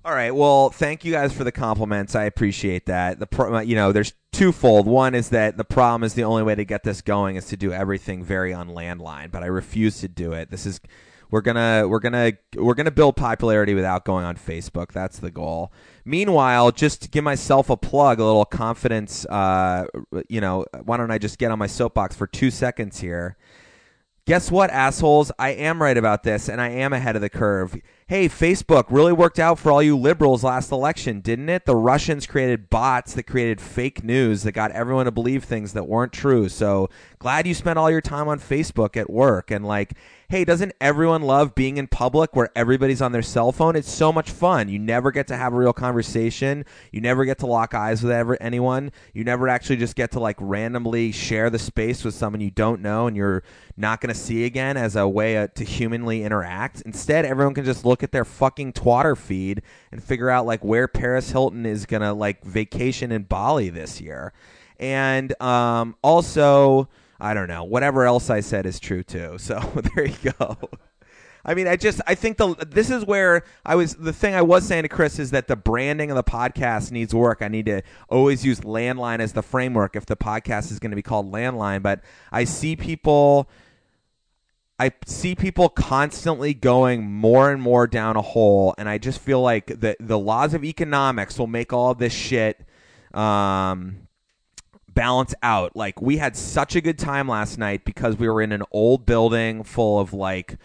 Speaker 2: All right. Well, thank you guys for the compliments. I appreciate that. The pro, you know, there's twofold. One is that the problem is the only way to get this going is to do everything very on landline, but I refuse to do it. This is we're gonna we're gonna we're gonna build popularity without going on Facebook. That's the goal. Meanwhile, just to give myself a plug, a little confidence. Uh, you know, why don't I just get on my soapbox for two seconds here? Guess what, assholes? I am right about this, and I am ahead of the curve hey, Facebook really worked out for all you liberals last election, didn't it? The Russians created bots that created fake news that got everyone to believe things that weren't true. So glad you spent all your time on Facebook at work and like hey, doesn't everyone love being in public where everybody's on their cell phone? It's so much fun. You never get to have a real conversation. You never get to lock eyes with ever, anyone. You never actually just get to like randomly share the space with someone you don't know and you're not going to see again as a way uh, to humanly interact. Instead, everyone can just look at their fucking Twatter feed and figure out like where Paris Hilton is to like vacation in Bali this year. And um, also, I don't know. Whatever else I said is true too. So there you go. I mean, I just I think the this is where I was the thing I was saying to Chris is that the branding of the podcast needs work. I need to always use landline as the framework if the podcast is going to be called landline, but I see people I see people constantly going more and more down a hole, and I just feel like the the laws of economics will make all this shit um, balance out. Like we had such a good time last night because we were in an old building full of like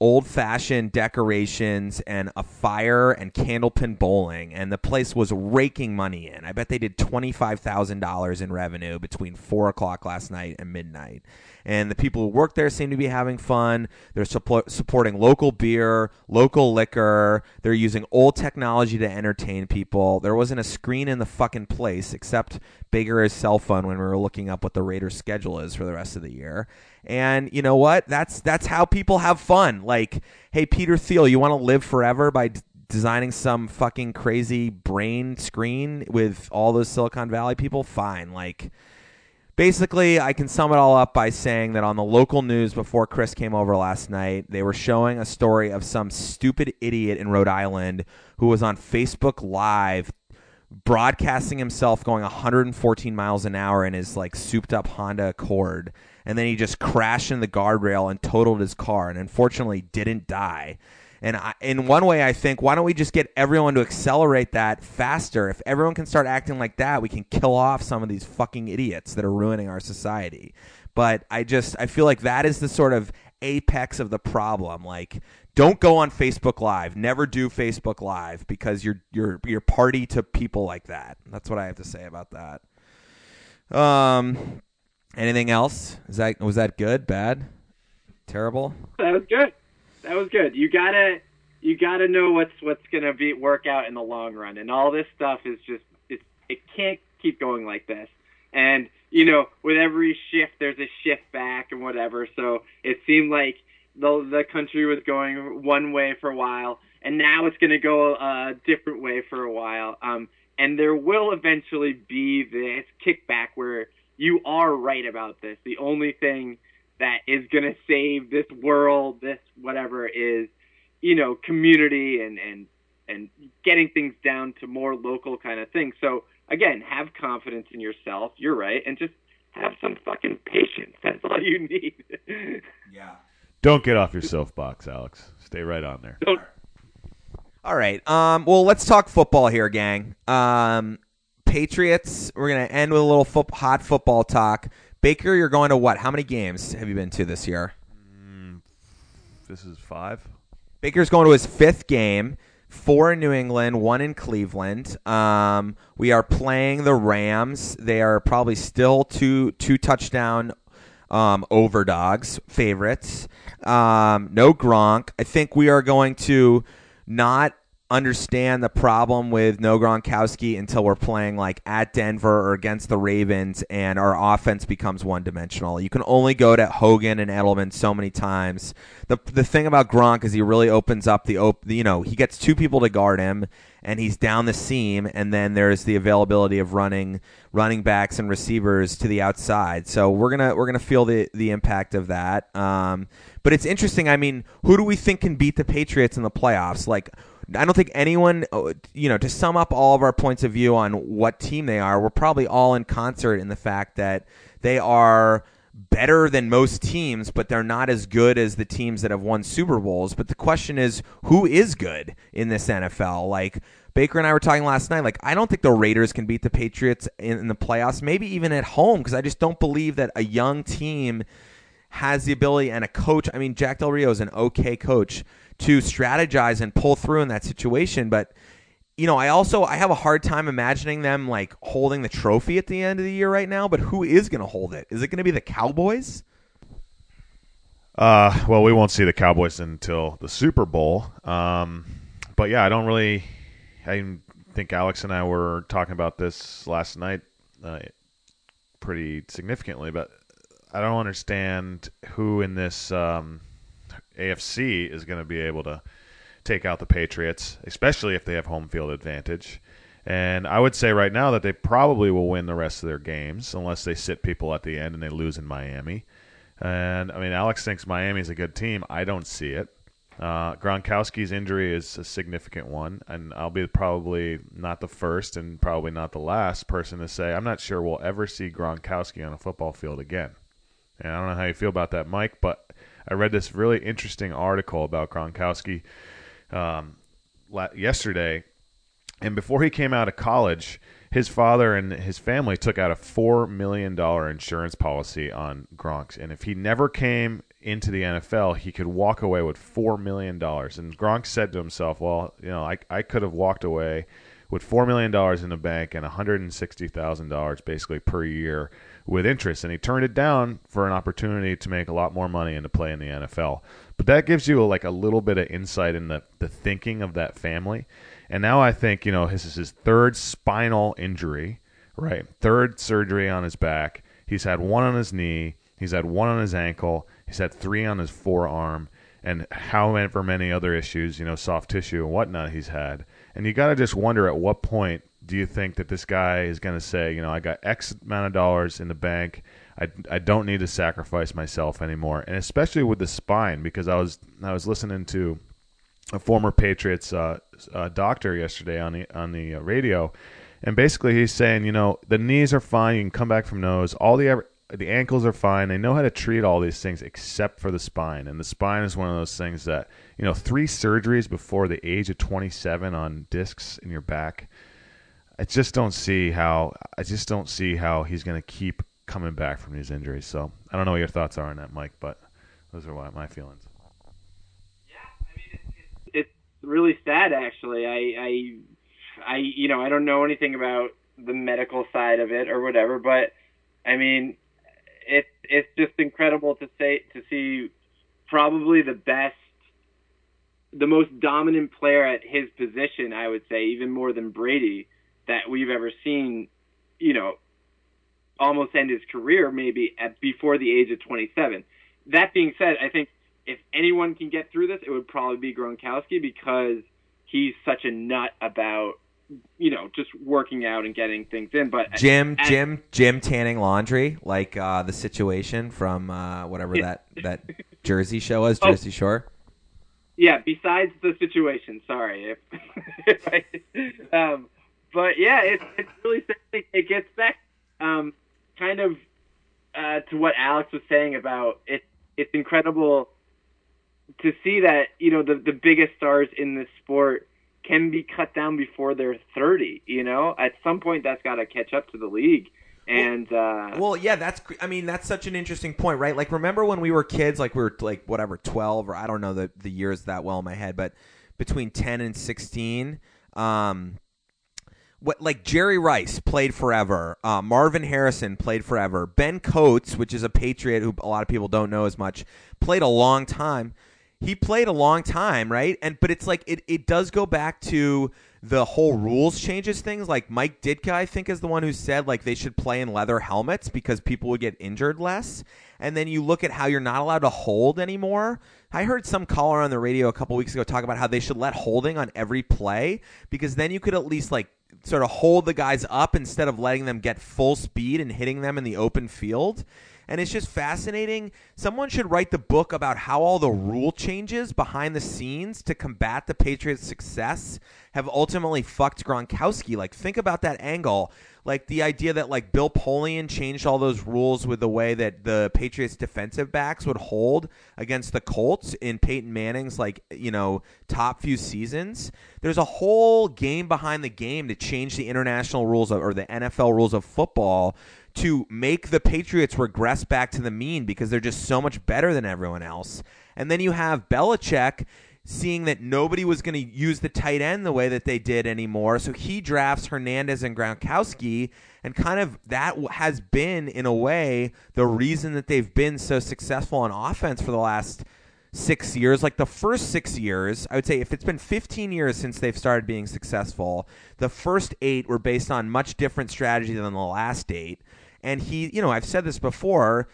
Speaker 2: old fashioned decorations and a fire and candlepin bowling and the place was raking money in. I bet they did twenty five thousand dollars in revenue between four o'clock last night and midnight and the people who work there seem to be having fun. They're support, supporting local beer, local liquor. They're using old technology to entertain people. There wasn't a screen in the fucking place except Baker's cell phone when we were looking up what the Raiders' schedule is for the rest of the year. And you know what? That's that's how people have fun. Like, hey, Peter Thiel, you want to live forever by d- designing some fucking crazy brain screen with all those Silicon Valley people? Fine. Like basically, I can sum it all up by saying that on the local news before Chris came over last night, they were showing a story of some stupid idiot in Rhode Island who was on Facebook Live broadcasting himself going 114 miles an hour in his like souped up Honda Accord and then he just crashed in the guardrail and totaled his car and unfortunately didn't die. And I, in one way, I think, why don't we just get everyone to accelerate that faster? If everyone can start acting like that, we can kill off some of these fucking idiots that are ruining our society. But I just, I feel like that is the sort of apex of the problem. Like, don't go on Facebook Live. Never do Facebook Live because you're you're you're party to people like that. That's what I have to say about that. Um, anything else? Is that was that good? Bad? Terrible?
Speaker 1: That was good that was good. You gotta you gotta know what's what's gonna be work out in the long run, and all this stuff is just it it can't keep going like this. And you know, with every shift, there's a shift back and whatever. So it seemed like the the country was going one way for a while, and now it's gonna go a different way for a while. Um, and there will eventually be this kickback where you are right about this. The only thing that is going to save this world, this whatever is, you know, community and and and getting things down to more local kind of things. So again, have confidence in yourself. You're right, and just have some fucking patience. That's all you need.
Speaker 2: yeah.
Speaker 4: Don't get off your soapbox, Alex. Stay right on there.
Speaker 1: Don't.
Speaker 2: All right. Um, well, let's talk football here, gang. Um, Patriots. We're gonna end with a little fo- hot football talk. Baker, you're going to what? How many games have you been to this year?
Speaker 4: Mm, this is five.
Speaker 2: Baker's going to his fifth game. Four in New England, one in Cleveland. Um, we are playing the Rams. They are probably still two two touchdown um, overdogs favorites. Um, no Gronk. I think we are going to not understand the problem with no Gronkowski until we're playing like at Denver or against the Ravens and our offense becomes one dimensional. You can only go to Hogan and Edelman so many times. The the thing about Gronk is he really opens up the op- you know, he gets two people to guard him and he's down the seam and then there's the availability of running running backs and receivers to the outside. So we're going to we're going to feel the the impact of that. Um, but it's interesting. I mean, who do we think can beat the Patriots in the playoffs? Like I don't think anyone, uh, you know, to sum up all of our points of view on what team they are, we're probably all in concert in the fact that they are better than most teams, but they're not as good as the teams that have won Super Bowls. But the question is, who is good in this NFL? Like, Baker and I were talking last night. Like, I don't think the Raiders can beat the Patriots in, in the playoffs, maybe even at home, because I just don't believe that a young team has the ability and a coach. I mean, Jack Del Rio is an okay coach to strategize and pull through in that situation. But you know, I also I have a hard time imagining them like holding the trophy at the end of the year right now. But who is going to hold it? Is it going to be the Cowboys?
Speaker 4: Uh, well, we won't see the Cowboys until the Super Bowl. Um, but yeah, I don't really. I think Alex and I were talking about this last night, uh, pretty significantly. But I don't understand who in this um, AFC is going to be able to take out the Patriots, especially if they have home field advantage. And I would say right now that they probably will win the rest of their games unless they sit people at the end and they lose in Miami. And I mean, Alex thinks Miami's a good team. I don't see it. Uh, Gronkowski's injury is a significant one, and I'll be probably not the first and probably not the last person to say I'm not sure we'll ever see Gronkowski on a football field again. And I don't know how you feel about that, Mike, but I read this really interesting article about Gronkowski um, yesterday, and before he came out of college, his father and his family took out a four million dollar insurance policy on Gronk, and if he never came into the NFL, he could walk away with four million dollars. And Gronk said to himself, "Well, you know, I I could have walked away with four million dollars in the bank and one hundred and sixty thousand dollars basically per year with interest." And he turned it down for an opportunity to make a lot more money and to play in the NFL. But that gives you like a little bit of insight in the the thinking of that family. And now I think, you know, this is his third spinal injury, right? Third surgery on his back. He's had one on his knee. He's had one on his ankle. He's had three on his forearm. And however many other issues, you know, soft tissue and whatnot he's had. And you got to just wonder at what point do you think that this guy is going to say, you know, I got X amount of dollars in the bank. I, I don't need to sacrifice myself anymore. And especially with the spine, because I was I was listening to a former Patriots uh, uh, doctor yesterday on the on the uh, radio, and basically he's saying, you know, the knees are fine. You can come back from those. All the the ankles are fine. They know how to treat all these things except for the spine, and the spine is one of those things that you know, three surgeries before the age of 27 on discs in your back. I just don't see how I just don't see how he's going to keep coming back from these injuries. So I don't know what your thoughts are on that, Mike, but those are my feelings Yeah, I mean, it's, it's
Speaker 1: really sad actually. I I I you know, I don't know anything about the medical side of it or whatever, but I mean, it's it's just incredible to say to see probably the best the most dominant player at his position, I would say, even more than Brady that we've ever seen, you know, almost end his career maybe at before the age of 27. That being said, I think if anyone can get through this, it would probably be Gronkowski because he's such a nut about you know just working out and getting things in. But
Speaker 2: gym, as, gym, gym tanning laundry, like uh, the situation from uh, whatever yeah. that that Jersey show was, oh. Jersey oh. Shore.
Speaker 1: Yeah. Besides the situation, sorry. If, if I, um, but yeah, it's it's really it gets back um, kind of uh, to what Alex was saying about it. It's incredible to see that you know the the biggest stars in this sport can be cut down before they're 30 you know? At some point that's got to catch up to the league. And uh,
Speaker 2: well yeah that's i mean that's such an interesting point right? Like remember when we were kids like we were like whatever 12 or i don't know the, the years that well in my head but between 10 and 16 um what like Jerry Rice played forever, uh, Marvin Harrison played forever, Ben Coates, which is a Patriot who a lot of people don't know as much, played a long time he played a long time, right? And but it's like it, it does go back to the whole rules changes things. Like Mike Ditka, I think, is the one who said like they should play in leather helmets because people would get injured less. And then you look at how you're not allowed to hold anymore. I heard some caller on the radio a couple weeks ago talk about how they should let holding on every play because then you could at least like sort of hold the guys up instead of letting them get full speed and hitting them in the open field and it's just fascinating. Someone should write the book about how all the rule changes behind the scenes to combat the Patriots' success have ultimately fucked Gronkowski. Like, think about that angle. Like the idea that like Bill Polian changed all those rules with the way that the Patriots defensive backs would hold against the Colts in Peyton Manning's like you know top few seasons. There's a whole game behind the game to change the international rules of, or the NFL rules of football to make the Patriots regress back to the mean because they're just so much better than everyone else. And then you have Belichick seeing that nobody was going to use the tight end the way that they did anymore. So he drafts Hernandez and Gronkowski, and kind of that has been, in a way, the reason that they've been so successful on offense for the last six years. Like the first six years, I would say if it's been 15 years since they've started being successful, the first eight were based on much different strategy than the last eight. And he, you know, I've said this before.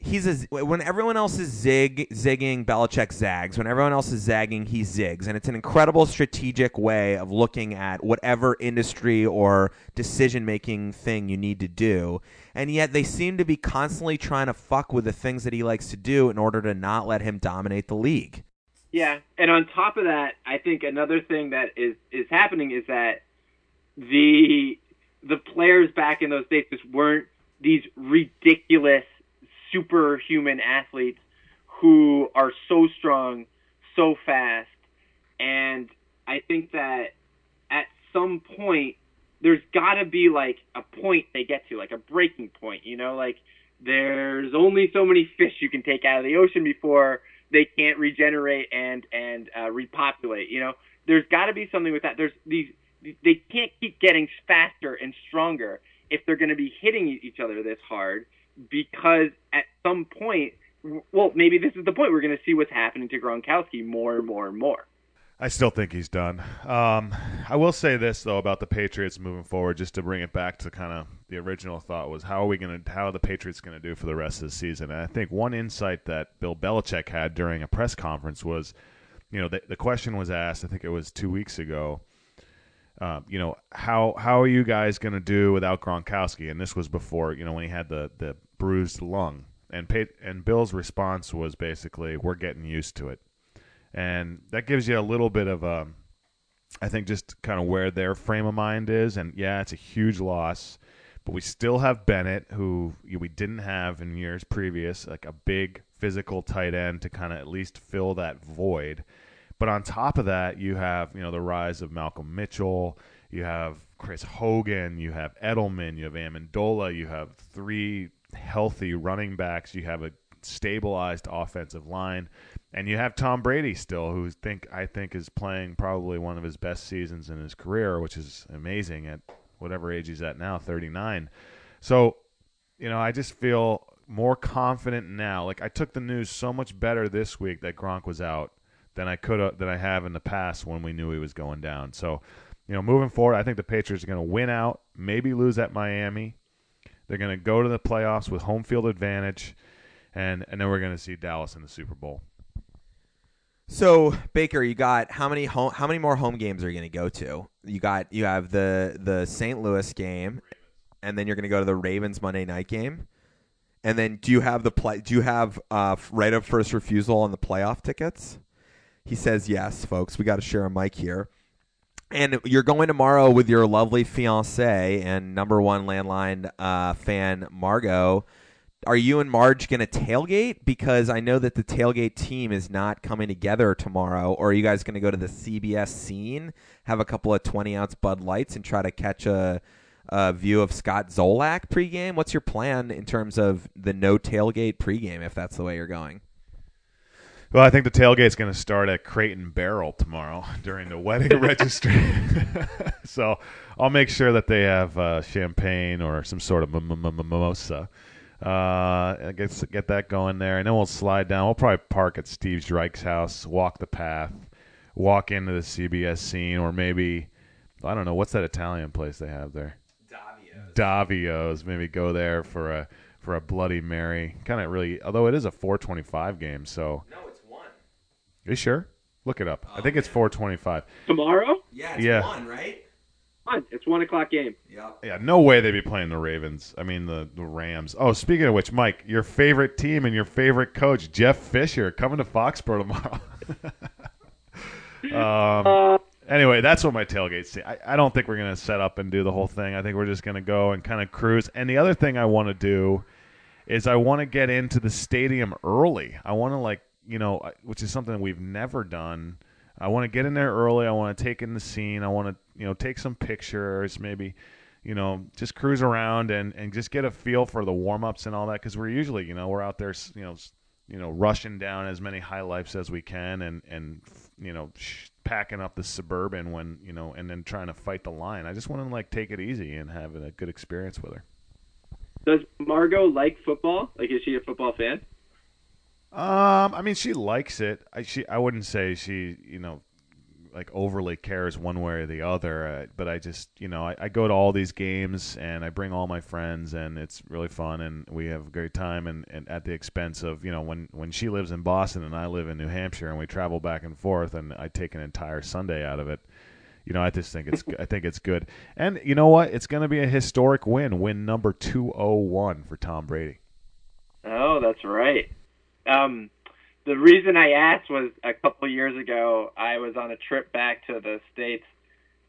Speaker 2: He's a, when everyone else is zig zigging, Belichick zags. When everyone else is zagging, he zigs, and it's an incredible strategic way of looking at whatever industry or decision making thing you need to do. And yet they seem to be constantly trying to fuck with the things that he likes to do in order to not let him dominate the league.
Speaker 1: Yeah, and on top of that, I think another thing that is is happening is that the the players back in those days just weren't these ridiculous superhuman athletes who are so strong, so fast, and I think that at some point there's got to be like a point they get to, like a breaking point. You know, like there's only so many fish you can take out of the ocean before they can't regenerate and and uh, repopulate. You know, there's got to be something with that. There's these they can't keep getting faster and stronger if they're going to be hitting each other this hard because at some point, well, maybe this is the point we're going to see what's happening to Gronkowski more and more and more.
Speaker 4: I still think he's done. Um, I will say this though about the Patriots moving forward, just to bring it back to kind of the original thought was how are we going to how are the Patriots going to do for the rest of the season? And I think one insight that Bill Belichick had during a press conference was, you know, the, the question was asked. I think it was two weeks ago. Um, you know how how are you guys going to do without Gronkowski? And this was before you know when he had the the bruised lung. And Pay- and Bill's response was basically, "We're getting used to it." and that gives you a little bit of a, I think, just kind of where their frame of mind is. And yeah, it's a huge loss, but we still have Bennett, who we didn't have in years previous, like a big physical tight end to kind of at least fill that void. But on top of that, you have you know the rise of Malcolm Mitchell. You have Chris Hogan. You have Edelman. You have Amendola. You have three healthy running backs. You have a stabilized offensive line. And you have Tom Brady still, who think I think is playing probably one of his best seasons in his career, which is amazing at whatever age he's at now, 39. So, you know, I just feel more confident now. Like I took the news so much better this week that Gronk was out than I could than I have in the past when we knew he was going down. So, you know, moving forward, I think the Patriots are going to win out, maybe lose at Miami. They're going to go to the playoffs with home field advantage, and and then we're going to see Dallas in the Super Bowl.
Speaker 2: So Baker, you got how many home, how many more home games are you going to go to? You got you have the the St. Louis game, and then you're going to go to the Ravens Monday night game, and then do you have the play? Do you have uh, right of first refusal on the playoff tickets? He says yes, folks. We got to share a mic here. And you're going tomorrow with your lovely fiance and number one landline uh, fan Margot are you and Marge going to tailgate? Because I know that the tailgate team is not coming together tomorrow. Or are you guys going to go to the CBS scene, have a couple of 20 ounce Bud Lights, and try to catch a, a view of Scott Zolak pregame? What's your plan in terms of the no tailgate pregame, if that's the way you're going?
Speaker 4: Well, I think the tailgate's going to start at Crate and Barrel tomorrow during the wedding registry. so I'll make sure that they have uh, champagne or some sort of mimosa uh, get get that going there, and then we'll slide down. We'll probably park at Steve Drike's house, walk the path, walk into the CBS scene, or maybe I don't know what's that Italian place they have there.
Speaker 2: Davio's.
Speaker 4: Davio's. Maybe go there for a for a Bloody Mary. Kind of really, although it is a 425 game, so.
Speaker 2: No, it's one.
Speaker 4: Are you sure? Look it up. I think it's 425.
Speaker 1: Tomorrow?
Speaker 2: Yeah, it's
Speaker 4: Yeah.
Speaker 2: one, right?
Speaker 1: Fine. It's one o'clock game.
Speaker 2: Yep.
Speaker 4: Yeah, no way they'd be playing the Ravens. I mean the the Rams. Oh, speaking of which, Mike, your favorite team and your favorite coach, Jeff Fisher, coming to Foxborough tomorrow. um,
Speaker 1: Uh,
Speaker 4: anyway, that's what my tailgate's. I, I don't think we're gonna set up and do the whole thing. I think we're just gonna go and kind of cruise. And the other thing I want to do is I want to get into the stadium early. I want to like you know, which is something we've never done. I want to get in there early. I want to take in the scene. I want to you know take some pictures, maybe you know just cruise around and and just get a feel for the warm ups and all that because we're usually you know we're out there you know you know rushing down as many high lifes as we can and and you know sh- packing up the suburban when you know and then trying to fight the line. I just want to like take it easy and have a good experience with her.
Speaker 1: does Margot like football? Like, is she a football fan?
Speaker 4: Um, I mean, she likes it. I she I wouldn't say she you know like overly cares one way or the other. Uh, but I just you know I, I go to all these games and I bring all my friends and it's really fun and we have a great time and, and at the expense of you know when when she lives in Boston and I live in New Hampshire and we travel back and forth and I take an entire Sunday out of it. You know, I just think it's I think it's good. And you know what? It's going to be a historic win, win number 201 for Tom Brady.
Speaker 1: Oh, that's right. Um, the reason I asked was a couple years ago, I was on a trip back to the States,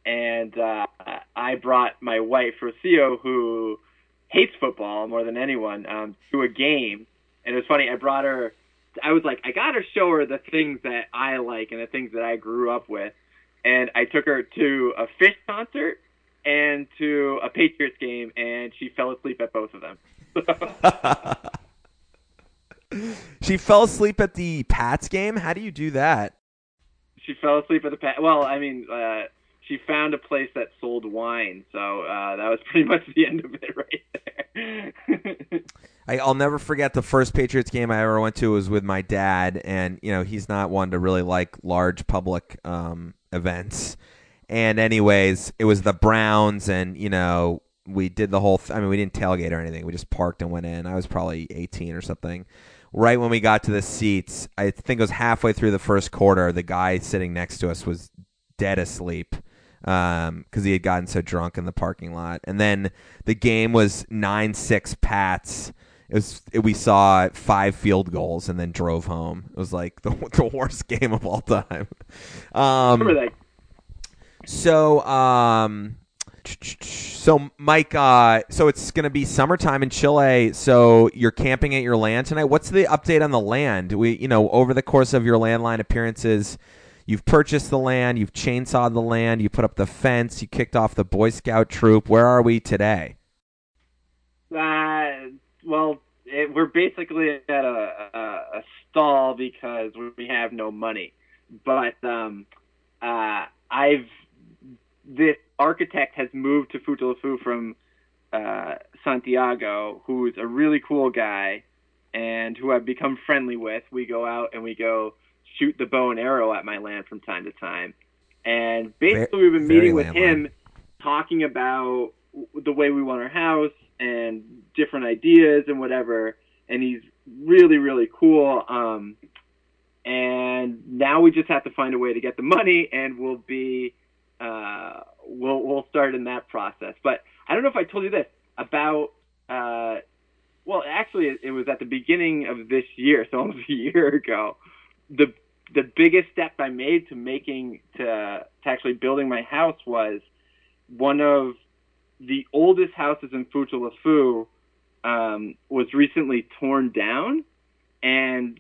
Speaker 1: and uh, I brought my wife, Rocio, who hates football more than anyone, um, to a game. And it was funny, I brought her I was like, I gotta show her the things that I like and the things that I grew up with. And I took her to a Phish concert and to a Patriots game, and she fell asleep at both of them.
Speaker 2: she fell asleep at the Pats game. How do you do that?
Speaker 1: She fell asleep at the Pats. Well, I mean, uh, she found a place that sold wine, so uh, that was pretty much the end of it right there.
Speaker 2: I, will never forget the first Patriots game I ever went to was with my dad, and you know he's not one to really like large public um, events. And anyways, it was the Browns, and you know we did the whole. Th- I mean, we didn't tailgate or anything. We just parked and went in. I was probably 18 or something. Right when we got to the seats, I think it was halfway through the first quarter. The guy sitting next to us was dead asleep because um, he had gotten so drunk in the parking lot. And then the game was nine six Pats. It was it, we saw five field goals and then drove home. It was like the, the worst game of all time. Um,
Speaker 1: Remember that?
Speaker 2: So um, so Mike, uh, so it's going to be summertime in Chile. So you're camping at your land tonight. What's the update on the land? We, you know, over the course of your landline appearances, you've purchased the land, you've chainsawed the land, you put up the fence, you kicked off the Boy Scout troop. Where are we today?
Speaker 1: Uh, well, it, we're basically at a, a, a stall because we have no money. But um, uh, I've this architect has moved to Futaleufú from uh, Santiago, who's a really cool guy and who I've become friendly with. We go out and we go shoot the bow and arrow at my land from time to time. And basically, we've been meeting with him, talking about the way we want our house and different ideas and whatever. And he's really, really cool. Um, and now we just have to find a way to get the money, and we'll be uh, we'll we'll start in that process. But I don't know if I told you this about. Uh, well, actually, it, it was at the beginning of this year, so almost a year ago. The the biggest step I made to making to, to actually building my house was one of the oldest houses in Futaleufú um, was recently torn down, and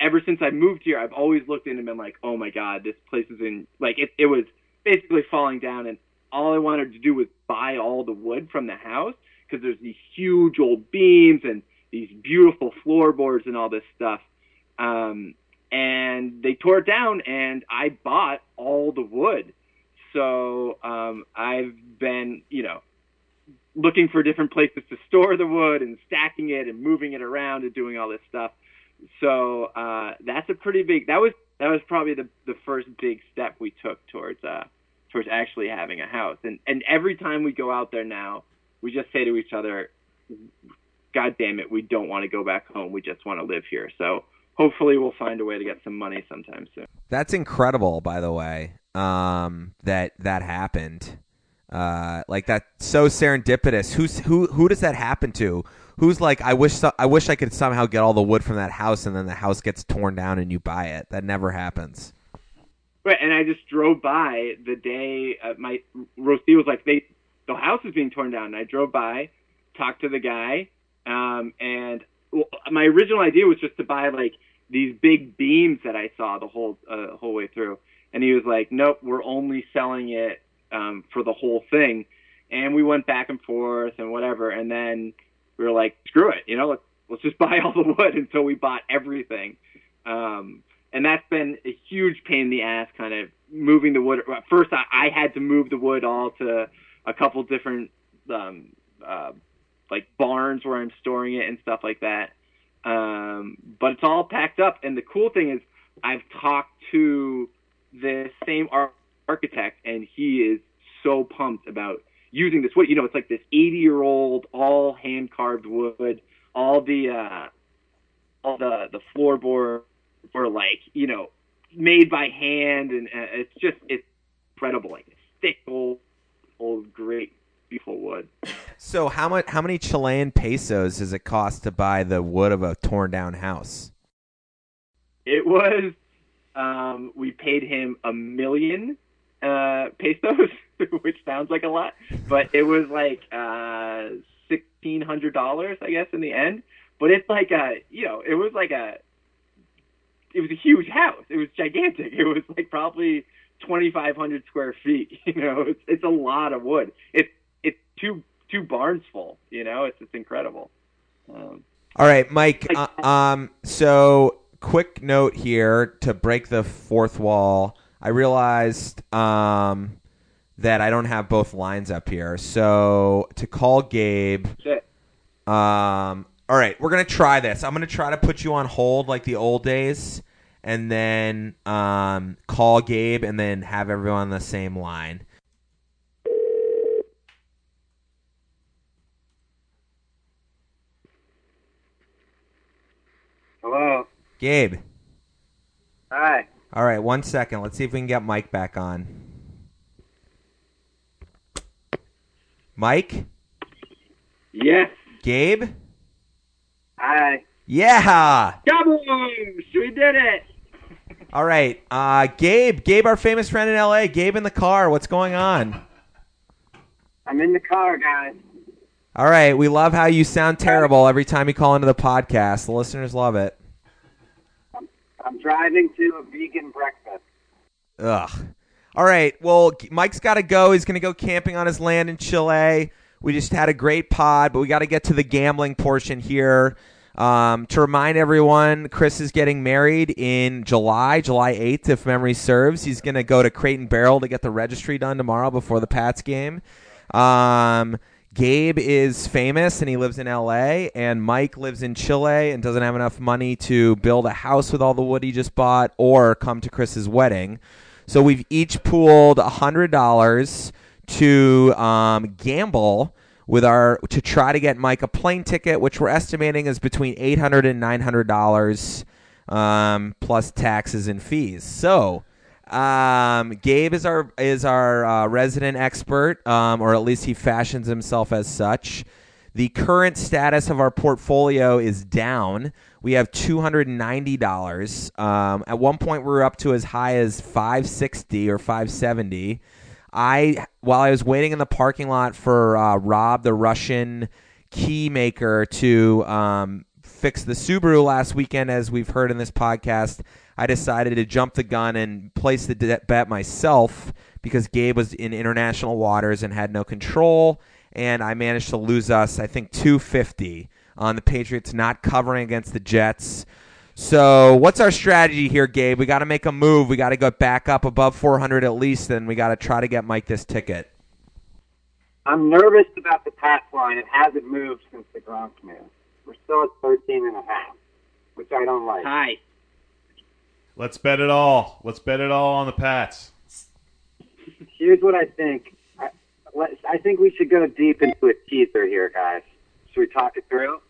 Speaker 1: ever since I moved here, I've always looked in and been like, "Oh my God, this place is in like it." It was basically falling down, and all I wanted to do was buy all the wood from the house because there's these huge old beams and these beautiful floorboards and all this stuff. Um, and they tore it down, and I bought all the wood. So um, I've been, you know, looking for different places to store the wood and stacking it and moving it around and doing all this stuff. So uh, that's a pretty big. That was that was probably the the first big step we took towards uh, towards actually having a house. And and every time we go out there now, we just say to each other, "God damn it, we don't want to go back home. We just want to live here." So hopefully, we'll find a way to get some money sometime soon.
Speaker 2: That's incredible, by the way. Um, that that happened. Uh, like that so serendipitous. Who's who? Who does that happen to? Who's like, I wish so, I wish I could somehow get all the wood from that house, and then the house gets torn down and you buy it. That never happens.
Speaker 1: Right, and I just drove by the day uh, my Rosie was like, they the house is being torn down. And I drove by, talked to the guy, um, and well, my original idea was just to buy like these big beams that I saw the whole uh, whole way through. And he was like, "Nope, we're only selling it um, for the whole thing." And we went back and forth and whatever, and then we were like, "Screw it, you know, let's let's just buy all the wood." And so we bought everything. Um, and that's been a huge pain in the ass, kind of moving the wood. First, I, I had to move the wood all to a couple different um, uh, like barns where I'm storing it and stuff like that. Um, but it's all packed up, and the cool thing is, I've talked to the same ar- architect, and he is so pumped about using this wood. You know, it's like this 80 year old, all hand carved wood. All the uh, all the the floorboard were like you know made by hand, and uh, it's just it's incredible. Like thick old old great beautiful wood.
Speaker 2: So how much how many Chilean pesos does it cost to buy the wood of a torn down house?
Speaker 1: It was um, we paid him a million uh, pesos, which sounds like a lot, but it was like uh, sixteen hundred dollars, I guess, in the end. But it's like a, you know, it was like a it was a huge house. It was gigantic. It was like probably 2,500 square feet. You know, it's it's a lot of wood. It's it's two two barns full. You know, it's it's incredible. Um,
Speaker 2: All right, Mike. Uh, um, so quick note here to break the fourth wall. I realized um, that I don't have both lines up here. So to call Gabe. Um, all right, we're gonna try this. I'm gonna try to put you on hold like the old days, and then um, call Gabe, and then have everyone on the same line.
Speaker 1: Hello.
Speaker 2: Gabe.
Speaker 1: Hi.
Speaker 2: All right, one second. Let's see if we can get Mike back on. Mike,
Speaker 1: Yes.
Speaker 2: Gabe.
Speaker 1: Hi.
Speaker 2: Yeah.
Speaker 1: Kaboosh! We did it.
Speaker 2: All right, uh, Gabe. Gabe, our famous friend in L.A. Gabe in the car. What's going on?
Speaker 1: I'm in the car, guys.
Speaker 2: All right, we love how you sound terrible every time you call into the podcast. The listeners love it.
Speaker 1: I'm driving to a vegan breakfast.
Speaker 2: Ugh. All right. Well, Mike's got to go. He's going to go camping on his land in Chile. We just had a great pod, but we got to get to the gambling portion here. Um, to remind everyone, Chris is getting married in July, July 8th, if memory serves. He's going to go to Crate and Barrel to get the registry done tomorrow before the Pats game. Um, Gabe is famous and he lives in LA, and Mike lives in Chile and doesn't have enough money to build a house with all the wood he just bought or come to Chris's wedding. So we've each pooled $100 to um, gamble with our to try to get Mike a plane ticket, which we're estimating is between $800 and $900 um, plus taxes and fees. So um, Gabe is our is our uh, resident expert, um, or at least he fashions himself as such. The current status of our portfolio is down. We have two hundred and ninety dollars. Um, at one point, we were up to as high as five sixty or five seventy. I while I was waiting in the parking lot for uh, Rob, the Russian key maker, to um, fix the Subaru last weekend, as we've heard in this podcast, I decided to jump the gun and place the de- bet myself because Gabe was in international waters and had no control, and I managed to lose us, I think, two fifty on the Patriots not covering against the Jets. So, what's our strategy here, Gabe? We got to make a move. We got to go back up above 400 at least, and we got to try to get Mike this ticket.
Speaker 5: I'm nervous about the pass line. It hasn't moved since the Gronk move. We're still at 13 and a half, which I don't like.
Speaker 1: Hi.
Speaker 4: Let's bet it all. Let's bet it all on the Pats.
Speaker 5: Here's what I think. I, let's, I think we should go deep into a teaser here, guys. Should we talk it through?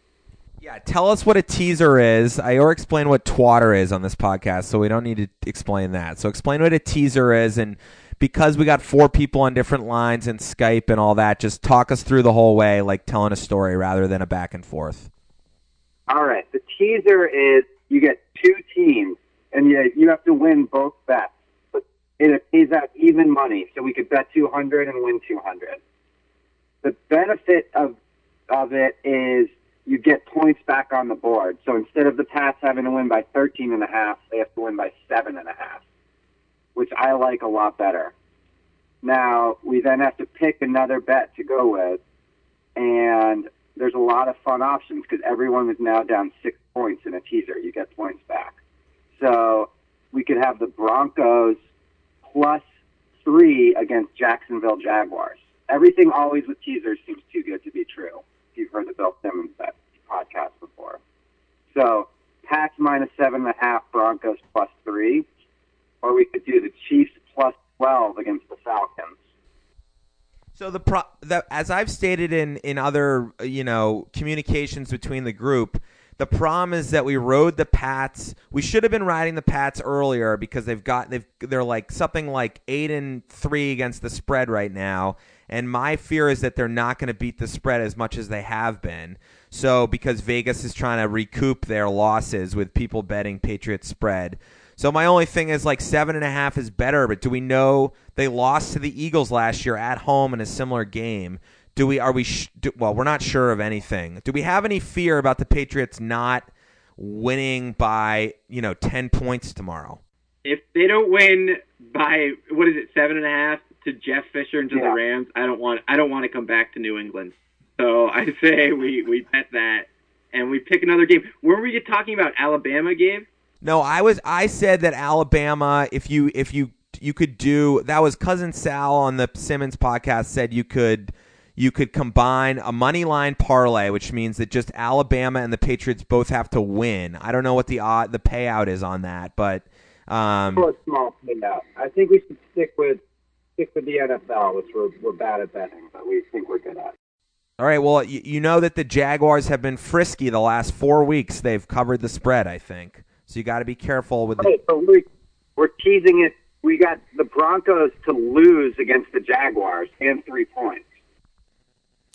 Speaker 2: Yeah, tell us what a teaser is. I or explain what twatter is on this podcast, so we don't need to explain that. So explain what a teaser is, and because we got four people on different lines and Skype and all that, just talk us through the whole way, like telling a story rather than a back and forth.
Speaker 5: All right. The teaser is you get two teams, and you, you have to win both bets. But it pays out even money, so we could bet 200 and win 200. The benefit of of it is you get points back on the board. So instead of the Pats having to win by 13 and a half, they have to win by seven and a half, which I like a lot better. Now we then have to pick another bet to go with, and there's a lot of fun options because everyone is now down six points in a teaser. You get points back. So we could have the Broncos plus three against Jacksonville Jaguars. Everything always with teasers seems too good to be true. You've heard the Bill Simmons podcast before. So Pats minus seven and a half, Broncos plus three, or we could do the Chiefs plus twelve against the Falcons.
Speaker 2: So the pro the, as I've stated in in other you know communications between the group, the problem is that we rode the Pats. We should have been riding the Pats earlier because they've got they've they're like something like eight and three against the spread right now. And my fear is that they're not going to beat the spread as much as they have been. So because Vegas is trying to recoup their losses with people betting Patriots spread. So my only thing is like seven and a half is better, but do we know they lost to the Eagles last year at home in a similar game? Do we are we sh- do, well? We're not sure of anything. Do we have any fear about the Patriots not winning by you know ten points tomorrow.
Speaker 1: If they don't win by what is it, seven and a half to Jeff Fisher and to the Rams, I don't want I don't want to come back to New England. So I say we we bet that and we pick another game. Were we talking about Alabama game?
Speaker 2: No, I was I said that Alabama if you if you you could do that was cousin Sal on the Simmons podcast said you could you could combine a money line parlay which means that just Alabama and the Patriots both have to win. I don't know what the odd the payout is on that, but um
Speaker 5: For a small payout. I think we should stick with stick with the NFL, which we're we're bad at betting, but we think we're good at.
Speaker 2: all right, well you, you know that the Jaguars have been frisky the last 4 weeks. They've covered the spread, I think. So you got to be careful with the
Speaker 5: but we we're teasing it. We got the Broncos to lose against the Jaguars and three points.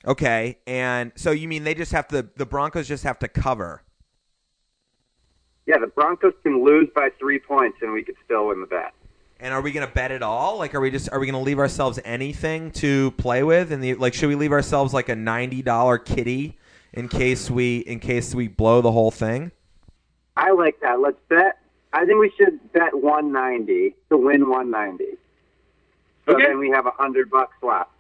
Speaker 2: Okay, and so you mean they just have to the Broncos just have to cover.
Speaker 5: Yeah, the Broncos can lose by three points, and we could still win the bet.
Speaker 2: And are we going to bet it all? Like, are we just are we going to leave ourselves anything to play with? And the like, should we leave ourselves like a ninety dollar kitty in case we in case we blow the whole thing?
Speaker 5: I like that. Let's bet. I think we should bet 190 to win 190. So
Speaker 1: Okay.
Speaker 5: then we have a hundred bucks left,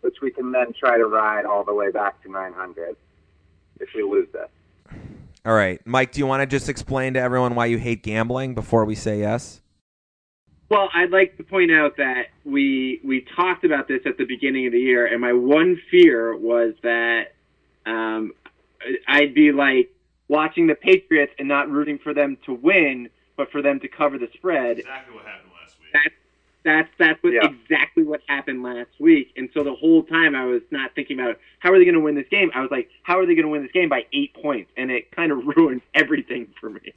Speaker 5: which we can then try to ride all the way back to 900 if we lose this.
Speaker 2: All right, Mike. Do you want to just explain to everyone why you hate gambling before we say yes?
Speaker 1: Well, I'd like to point out that we we talked about this at the beginning of the year, and my one fear was that um, I'd be like watching the Patriots and not rooting for them to win, but for them to cover the spread.
Speaker 4: Exactly what happened last week.
Speaker 1: That's that's that's what
Speaker 5: Yeah.
Speaker 1: exactly what happened last week. And so the whole time I was not thinking about how are they going to win this game. I was like, how are they going to win this game by eight points? And it kind of ruined everything for me.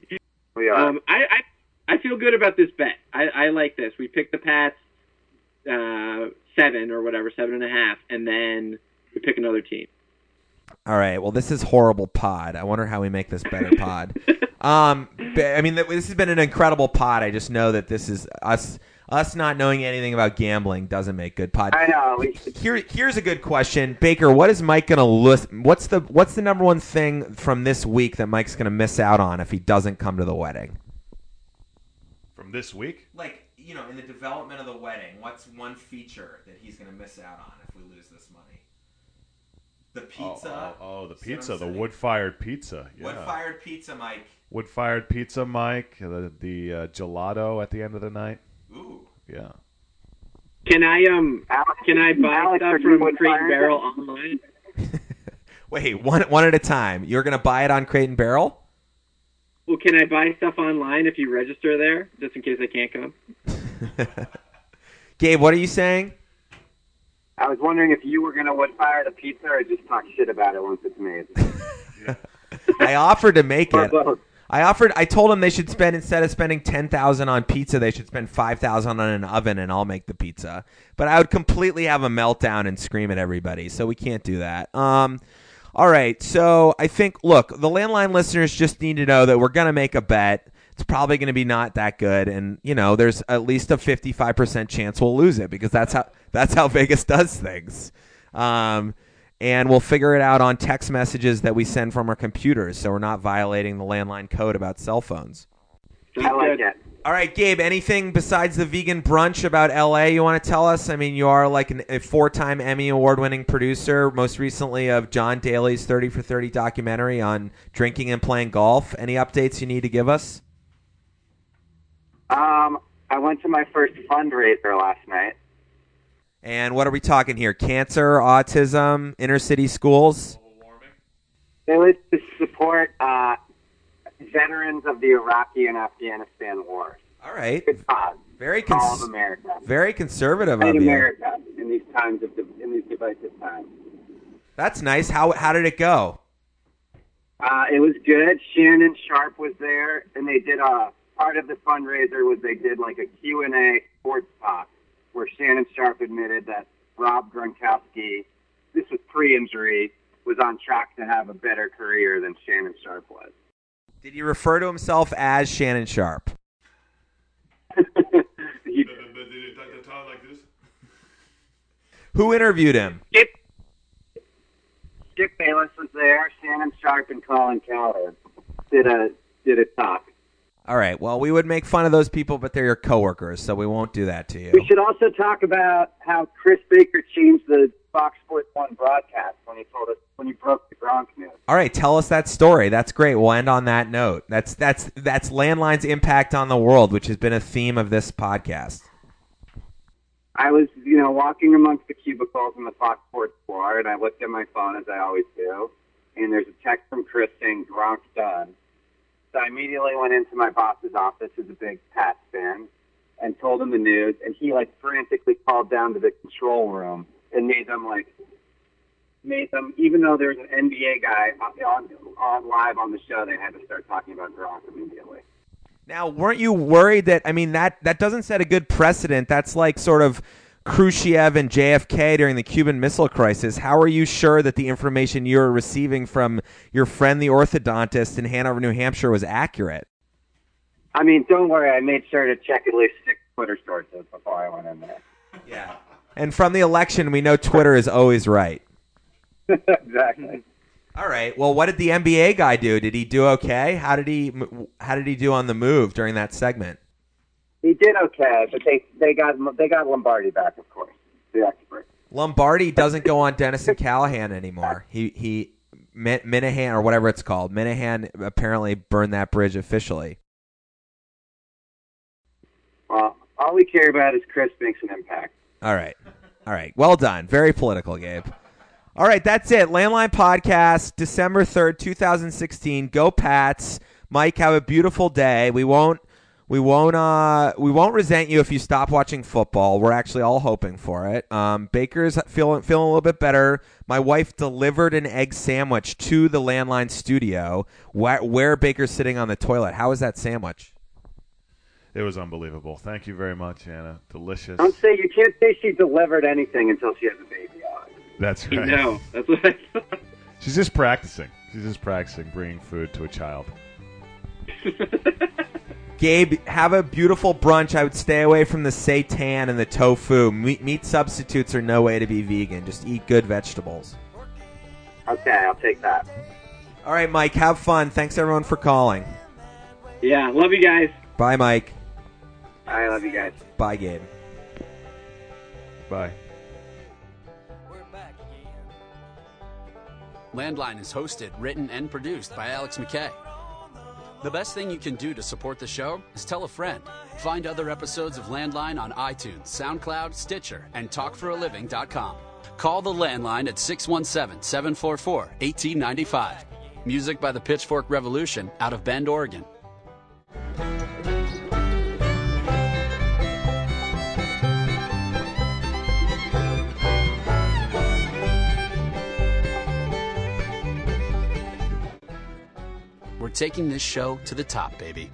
Speaker 5: We are.
Speaker 1: Um, I, I I feel good about this bet. I, I like this. We pick the Pats uh, seven or whatever, seven and a half, and then we pick another team.
Speaker 2: All right. Well, this is horrible pod. I wonder how we make this better pod. um, I mean, this has been an incredible pod. I just know that this is us. Us not knowing anything about gambling doesn't make good pod.
Speaker 5: I know.
Speaker 2: Here, here's a good question, Baker. What is Mike gonna list? What's the What's the number one thing from this week that Mike's gonna miss out on if he doesn't come to the wedding?
Speaker 4: From this week?
Speaker 2: Like you know, in the development of the wedding, what's one feature that he's gonna miss out on if we lose this money? The
Speaker 4: Oh, oh, oh, the pizza, the wood-fired pizza. Yeah.
Speaker 2: Wood-fired pizza, Mike.
Speaker 4: Wood-fired pizza, Mike. The, the uh, gelato at the end of the night.
Speaker 2: Ooh.
Speaker 4: Yeah.
Speaker 1: Can I um
Speaker 5: Alex,
Speaker 1: can I buy
Speaker 5: Alex,
Speaker 1: stuff from
Speaker 5: wood
Speaker 1: Crate and? Barrel online?
Speaker 2: Wait, one one at a time. You're gonna buy it on Crate and Barrel?
Speaker 1: Well, can I buy stuff online if you register there, just in case I can't come?
Speaker 2: Gabe, what are you saying?
Speaker 5: I was wondering if you were going to wood fire the pizza or just talk shit about it once it's made.
Speaker 2: I offered to make it. I offered. I told them they should spend instead of spending ten thousand on pizza, they should spend five thousand on an oven, and I'll make the pizza. But I would completely have a meltdown and scream at everybody, so we can't do that. Um, all right. So I think, look, the landline listeners just need to know that we're gonna make a bet. It's probably going to be not that good, and you know, there's at least a fifty-five percent chance we'll lose it because that's how that's how Vegas does things. Um, and we'll figure it out on text messages that we send from our computers, so we're not violating the landline code about cell phones.
Speaker 5: I like it.
Speaker 2: All right, Gabe. Anything besides the vegan brunch about LA you want to tell us? I mean, you are like an, a four-time Emmy award-winning producer, most recently of John Daly's Thirty for Thirty documentary on drinking and playing golf. Any updates you need to give us?
Speaker 5: Um, I went to my first fundraiser last night.
Speaker 2: And what are we talking here? Cancer, autism, inner city schools.
Speaker 5: It was to support uh, veterans of the Iraqi and Afghanistan wars.
Speaker 2: All right,
Speaker 5: Good cause.
Speaker 2: very
Speaker 5: All of America.
Speaker 2: very conservative of you.
Speaker 5: America in these times of in these divisive times.
Speaker 2: That's nice. How how did it go?
Speaker 5: Uh, it was good. Shannon Sharpe was there, and they did a part of the fundraiser was they did like a Q and A sports talk where Shannon Sharpe admitted that Rob Gronkowski, this was pre-injury, was on track to have a better career than Shannon Sharpe was.
Speaker 2: Did he refer to himself as Shannon Sharpe?
Speaker 5: he,
Speaker 2: Who interviewed him?
Speaker 5: Skip, Skip Bayless was there. Shannon Sharpe and Colin Cowherd did a did a talk.
Speaker 2: All right. Well, we would make fun of those people, but they're your coworkers, so we won't do that to you.
Speaker 5: We should also talk about how Chris Baker changed the Fox Sports One broadcast when he told us when he broke the Gronk news.
Speaker 2: All right, tell us that story. That's great. We'll end on that note. That's that's that's landline's impact on the world, which has been a theme of this podcast.
Speaker 5: I was, you know, walking amongst the cubicles in the Fox Sports floor, and I looked at my phone as I always do, and there's a text from Chris saying Gronk's done. So I immediately went into my boss's office, who's a big Pats fan, and told him the news, and he like frantically called down to the control room made them like made them even though there's an NBA guy on on live on the show, they had to start talking about Gronk immediately.
Speaker 2: Now, weren't you worried that I mean that that doesn't set a good precedent? That's like sort of Khrushchev and JFK during the Cuban Missile Crisis. How are you sure that the information you're receiving from your friend the orthodontist in Hanover, New Hampshire was accurate?
Speaker 5: I mean, don't worry, I made sure to check at least six Twitter sources before I went in there.
Speaker 2: Yeah. And from the election, we know Twitter is always right.
Speaker 5: exactly.
Speaker 2: All right. Well, what did the NBA guy do? Did he do okay? How did he how did he do on the move during that segment?
Speaker 5: He did okay, but they they got they got Lombardi back, of course, the expert.
Speaker 2: Lombardi doesn't go on Dennis and Callahan anymore. He he Minihane or whatever it's called. Minihane apparently burned that bridge officially.
Speaker 5: Well, all we care about is Chris makes an impact.
Speaker 2: All right. All right. Well done. Very political, Gabe. All right, that's it. Landline Podcast, December 3rd, 2016. Go Pats. Mike, have a beautiful day. We won't we won't uh we won't resent you if you stop watching football. We're actually all hoping for it. Um, Baker's feeling feeling a little bit better. My wife delivered an egg sandwich to the landline studio where, where Baker's sitting on the toilet. How was that sandwich?
Speaker 4: It was unbelievable. Thank you very much, Anna. Delicious.
Speaker 5: Don't say you can't say she delivered anything until she has a baby on.
Speaker 4: That's right.
Speaker 1: No, that's what I thought.
Speaker 4: She's just practicing. She's just practicing bringing food to a child.
Speaker 2: Gabe, have a beautiful brunch. I would stay away from the seitan and the tofu. Meat, meat substitutes are no way to be vegan. Just eat good vegetables.
Speaker 5: Okay, I'll take that.
Speaker 2: All right, Mike, have fun. Thanks everyone for calling.
Speaker 1: Yeah, love you guys.
Speaker 2: Bye, Mike.
Speaker 5: I love you guys.
Speaker 2: Bye, Gabe.
Speaker 4: Bye.
Speaker 3: Landline is hosted, written, and produced by Alex McKay. The best thing you can do to support the show is tell a friend. Find other episodes of Landline on iTunes, SoundCloud, Stitcher, and TalkForALiving.com. Call the landline at 617 744 1895. Music by the Pitchfork Revolution out of Bend, Oregon. Taking this show to the top, baby.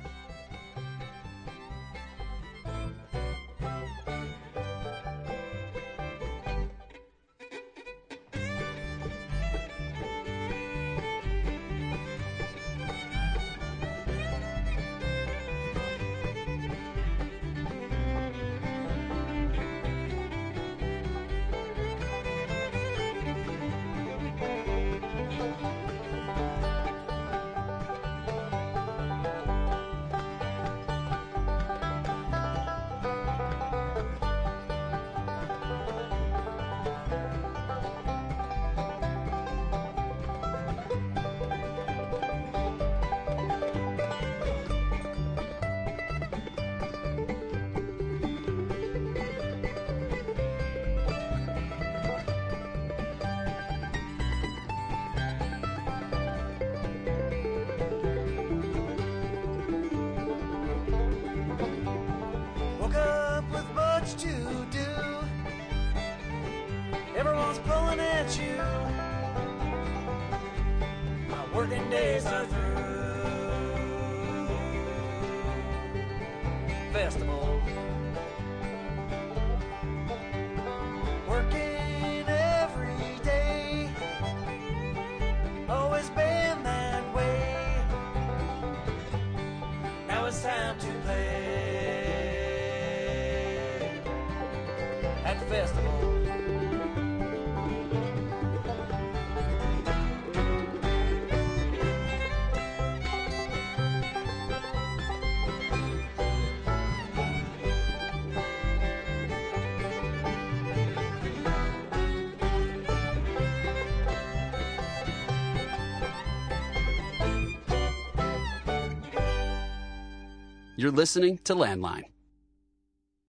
Speaker 3: Listening to Landline.